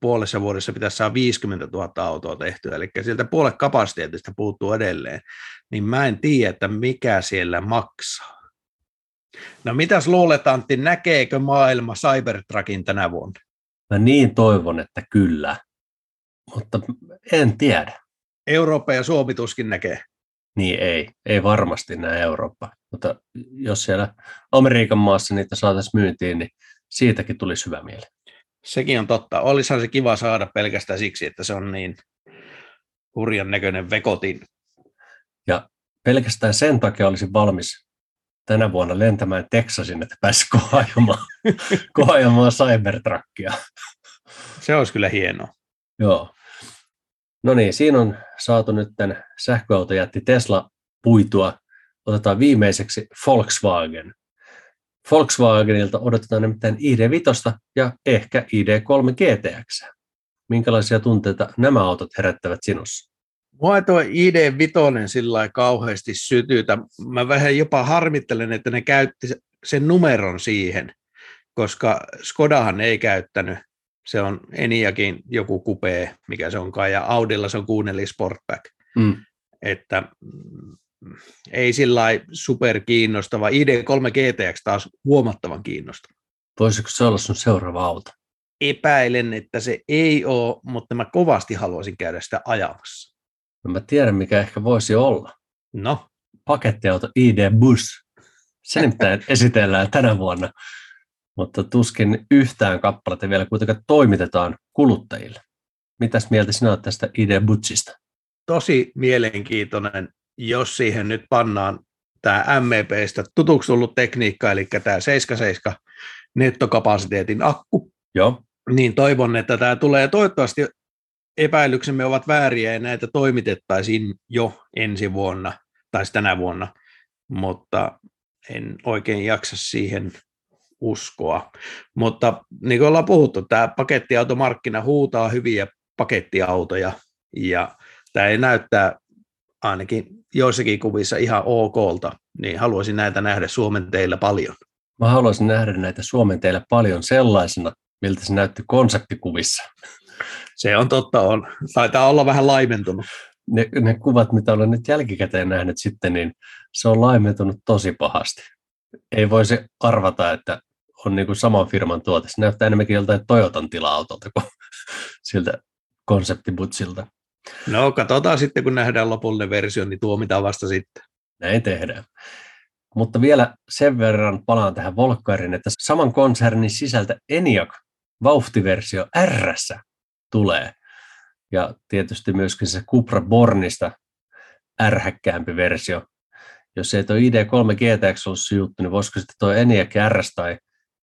puolessa vuodessa pitäisi saada 50 000 autoa tehtyä, eli sieltä puolet kapasiteetista puuttuu edelleen, niin mä en tiedä, että mikä siellä maksaa. No mitäs luulet Antti, näkeekö maailma Cybertruckin tänä vuonna? Mä niin toivon, että kyllä, mutta en tiedä. Eurooppa ja Suomi tuskin näkee. Niin ei, ei varmasti näe Eurooppa, mutta jos siellä Amerikan maassa niitä saataisiin myyntiin, niin siitäkin tulisi hyvä mieli. Sekin on totta. Olisihan se kiva saada pelkästään siksi, että se on niin hurjan näköinen vekotin. Ja pelkästään sen takia olisi valmis tänä vuonna lentämään Texasin, että pääsi kohajamaan, kohajamaan Cybertruckia. Se olisi kyllä hienoa. Joo. No niin, siinä on saatu nyt sähköautojätti Tesla puitua. Otetaan viimeiseksi Volkswagen. Volkswagenilta odotetaan nimittäin ID5 ja ehkä ID3 GTX. Minkälaisia tunteita nämä autot herättävät sinussa? Mua tuo ID5 sillä kauheasti sytytä. Mä vähän jopa harmittelen, että ne käytti sen numeron siihen, koska Skodahan ei käyttänyt. Se on Eniakin joku kupee, mikä se onkaan, ja Audilla se on kuunneli Sportback. Mm. Että ei sillä super kiinnostava. ID3 GTX taas huomattavan kiinnostava. Voisiko se olla sun seuraava auto? Epäilen, että se ei ole, mutta mä kovasti haluaisin käydä sitä ajamassa. No mä tiedän, mikä ehkä voisi olla. No? Pakettiauto ID Bus. Se nimittäin esitellään tänä vuonna, mutta tuskin yhtään kappaletta vielä kuitenkaan toimitetaan kuluttajille. Mitäs mieltä sinä olet tästä ID Busista? Tosi mielenkiintoinen jos siihen nyt pannaan tämä MEPstä tutuksi tullut tekniikka, eli tämä 77 nettokapasiteetin akku, Joo. niin toivon, että tämä tulee toivottavasti epäilyksemme ovat vääriä ja näitä toimitettaisiin jo ensi vuonna tai tänä vuonna, mutta en oikein jaksa siihen uskoa. Mutta niin kuin ollaan puhuttu, tämä pakettiautomarkkina huutaa hyviä pakettiautoja ja tämä ei näyttää ainakin joissakin kuvissa ihan okolta, niin haluaisin näitä nähdä Suomen teillä paljon. Mä haluaisin nähdä näitä Suomen teillä paljon sellaisena, miltä se näytti konseptikuvissa. Se on totta, on. Taitaa olla vähän laimentunut. Ne, ne kuvat, mitä olen nyt jälkikäteen nähnyt sitten, niin se on laimentunut tosi pahasti. Ei voisi arvata, että on niin kuin saman firman tuote. Se näyttää enemmänkin joltain Toyotan tila-autolta kuin siltä konseptibutsilta. No katsotaan sitten, kun nähdään lopullinen versio, niin tuomitaan vasta sitten. Näin tehdään. Mutta vielä sen verran palaan tähän Volkkariin, että saman konsernin sisältä ENIAC vauhtiversio R tulee. Ja tietysti myöskin se Cupra Bornista ärhäkkäämpi versio. Jos ei tuo ID3 GTX olisi juttu, niin voisiko sitten tuo ENIAC R tai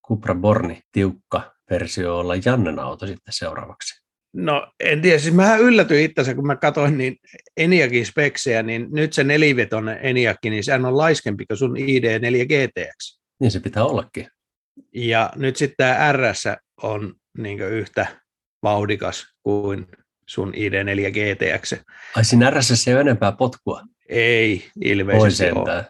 Cupra Borni tiukka versio olla Jannen auto sitten seuraavaksi? No en tiedä, siis mä yllätyin itse, kun mä katsoin niin Eniakin speksejä, niin nyt se nelivetonen Eniakki, niin sehän on laiskempi kuin sun ID4 GTX. Niin se pitää ollakin. Ja nyt sitten tämä RS on niin yhtä vauhdikas kuin sun ID4 GTX. Ai siinä RS ei ole enempää potkua? Ei ilmeisesti ole.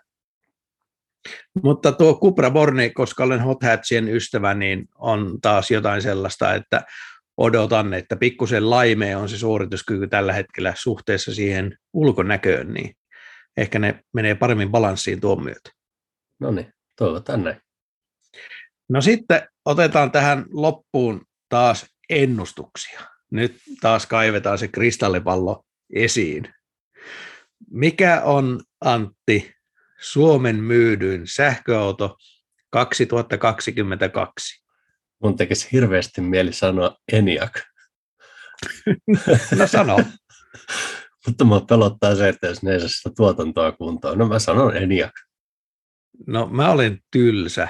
Mutta tuo Cupra Borni, koska olen Hot Hatchien ystävä, niin on taas jotain sellaista, että odotan, että pikkusen laimea on se suorituskyky tällä hetkellä suhteessa siihen ulkonäköön, niin ehkä ne menee paremmin balanssiin tuon myötä. No niin, toivotaan näin. No sitten otetaan tähän loppuun taas ennustuksia. Nyt taas kaivetaan se kristallipallo esiin. Mikä on, Antti, Suomen myydyin sähköauto 2022? Mun tekisi hirveästi mieli sanoa ENIAC. no sano. Mutta mua pelottaa se, että jos ne ei saa sitä tuotantoa kuntoon. No mä sanon ENIAC. No mä olen tylsä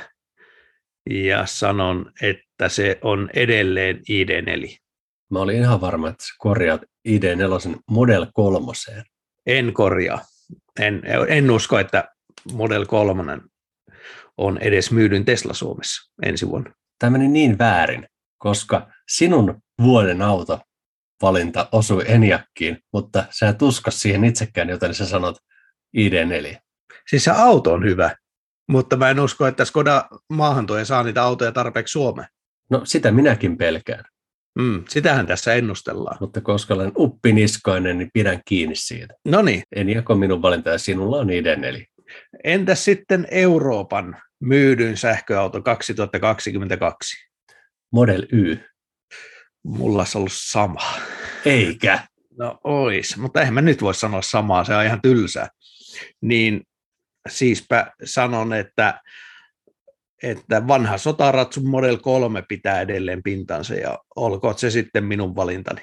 ja sanon, että se on edelleen ID4. Mä olin ihan varma, että sä korjaat ID4 Model 3. En korjaa. En, en usko, että Model 3 on edes myydyn Tesla Suomessa ensi vuonna tämä meni niin väärin, koska sinun vuoden auto valinta osui Eniakkiin, mutta sä et usko siihen itsekään, joten sä sanot ID4. Siis se auto on hyvä, mutta mä en usko, että Skoda maahantoja saa niitä autoja tarpeeksi Suomeen. No sitä minäkin pelkään. Mm, sitähän tässä ennustellaan. Mutta koska olen uppiniskainen, niin pidän kiinni siitä. No niin. Eniak on minun valinta ja sinulla on ID4. Entäs sitten Euroopan myydyin sähköauto 2022? Model Y. Mulla olisi ollut sama. Eikä. No ois, mutta eihän mä nyt voi sanoa samaa, se on ihan tylsää. Niin siispä sanon, että, että vanha sotaratsu Model 3 pitää edelleen pintansa ja olkoon se sitten minun valintani.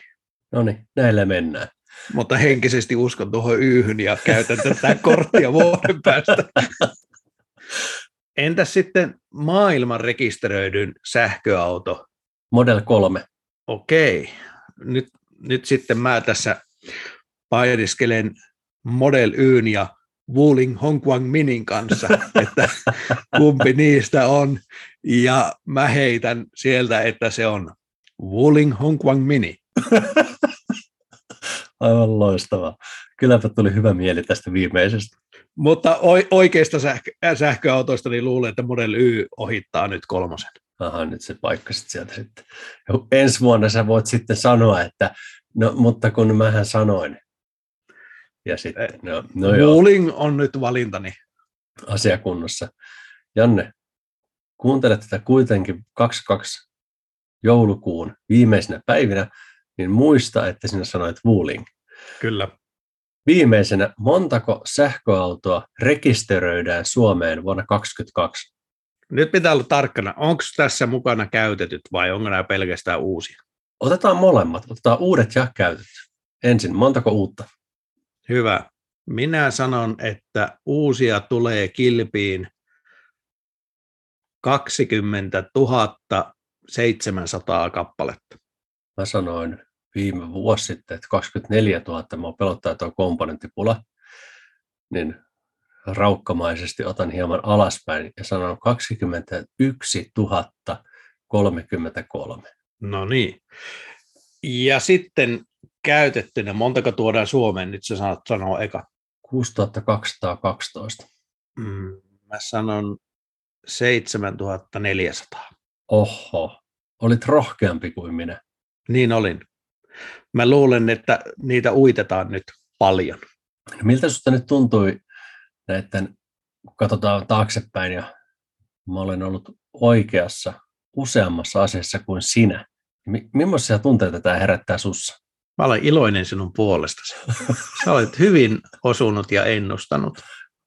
No niin, näillä mennään. Mutta henkisesti uskon tuohon yhyn ja käytän tätä korttia vuoden päästä. Entäs sitten maailman rekisteröidyn sähköauto? Model 3. Okei. Nyt, nyt sitten mä tässä painiskelen Model Yn ja Wuling Hongguang Minin kanssa, että kumpi niistä on. Ja mä heitän sieltä, että se on Wuling Hongguang Mini. Aivan loistavaa. Kylläpä tuli hyvä mieli tästä viimeisestä. Mutta oikeista sähkö, äh, sähköautoista niin luulen, että Model Y ohittaa nyt kolmosen. Aha, nyt se paikka sieltä sitten. Ensi vuonna sä voit sitten sanoa, että no, mutta kun mähän sanoin. Ja sitten, eh, no, no joo. on nyt valintani. Asiakunnossa. Janne, kuuntele tätä kuitenkin 22 joulukuun viimeisenä päivinä, niin muista, että sinä sanoit Wuling. Kyllä. Viimeisenä, montako sähköautoa rekisteröidään Suomeen vuonna 2022? Nyt pitää olla tarkkana, onko tässä mukana käytetyt vai onko nämä pelkästään uusia? Otetaan molemmat, otetaan uudet ja käytetyt. Ensin, montako uutta? Hyvä. Minä sanon, että uusia tulee kilpiin 20 700 kappaletta. Mä sanoin viime vuosi sitten, että 24 000 mä pelottaa tuo komponenttipula, niin raukkamaisesti otan hieman alaspäin ja sanon 21 033. No niin. Ja sitten käytettynä, montako tuodaan Suomeen, nyt sä sanot sanoa eka. 6212. Mm, mä sanon 7400. Oho, olit rohkeampi kuin minä. Niin olin. Mä luulen, että niitä uitetaan nyt paljon. No miltä sinusta nyt tuntui näiden, kun katsotaan taaksepäin ja mä olen ollut oikeassa useammassa asiassa kuin sinä. Millaisia tunteita tämä herättää sussa? Mä olen iloinen sinun puolestasi. Sä olet hyvin osunut ja ennustanut.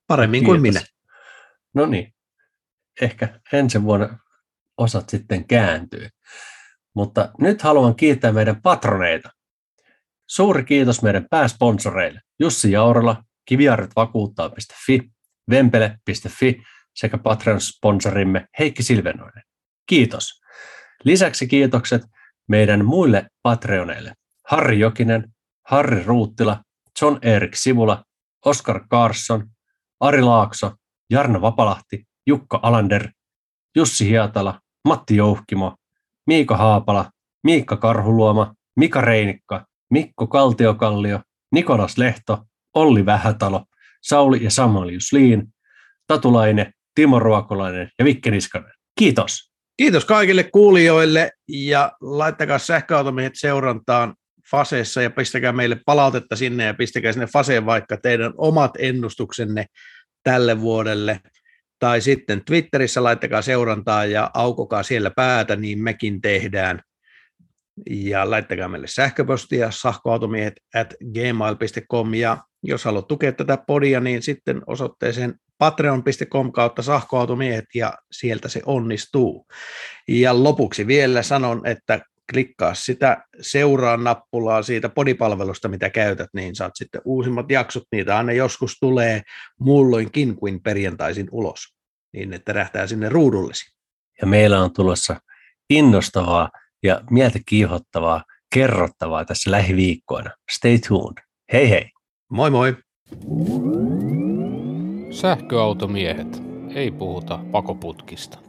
Paremmin Kiitos. kuin minä. No niin. Ehkä ensi vuonna osat sitten kääntyy. Mutta nyt haluan kiittää meidän patroneita. Suuri kiitos meidän pääsponsoreille Jussi Jaurala, kiviarretvakuuttaa.fi, vempele.fi sekä Patreon-sponsorimme Heikki Silvenoinen. Kiitos. Lisäksi kiitokset meidän muille Patreoneille. Harri Jokinen, Harri Ruuttila, John Erik Sivula, Oskar Carson, Ari Laakso, Jarno Vapalahti, Jukka Alander, Jussi Hietala, Matti Jouhkimo, Miika Haapala, Miikka Karhuluoma, Mika Reinikka, Mikko Kaltiokallio, Nikolas Lehto, Olli Vähätalo, Sauli ja Samalius Liin, Tatulaine, Timo Ruokolainen ja Vikke Niskanen. Kiitos. Kiitos kaikille kuulijoille ja laittakaa sähköautomiehet seurantaan faseessa ja pistäkää meille palautetta sinne ja pistäkää sinne faseen vaikka teidän omat ennustuksenne tälle vuodelle. Tai sitten Twitterissä laittakaa seurantaa ja aukokaa siellä päätä, niin mekin tehdään. Ja laittakaa meille sähköpostia sahkoautomiehet at gmail.com ja jos haluat tukea tätä podia, niin sitten osoitteeseen patreon.com kautta sahkoautomiehet ja sieltä se onnistuu. Ja lopuksi vielä sanon, että klikkaa sitä seuraa nappulaa siitä podipalvelusta, mitä käytät, niin saat sitten uusimmat jaksot, niitä aina joskus tulee muulloinkin kuin perjantaisin ulos, niin että rähtää sinne ruudullesi. Ja meillä on tulossa innostavaa ja mieltä kiihottavaa, kerrottavaa tässä lähiviikkoina. Stay tuned. Hei hei! Moi moi! Sähköautomiehet. Ei puhuta pakoputkista.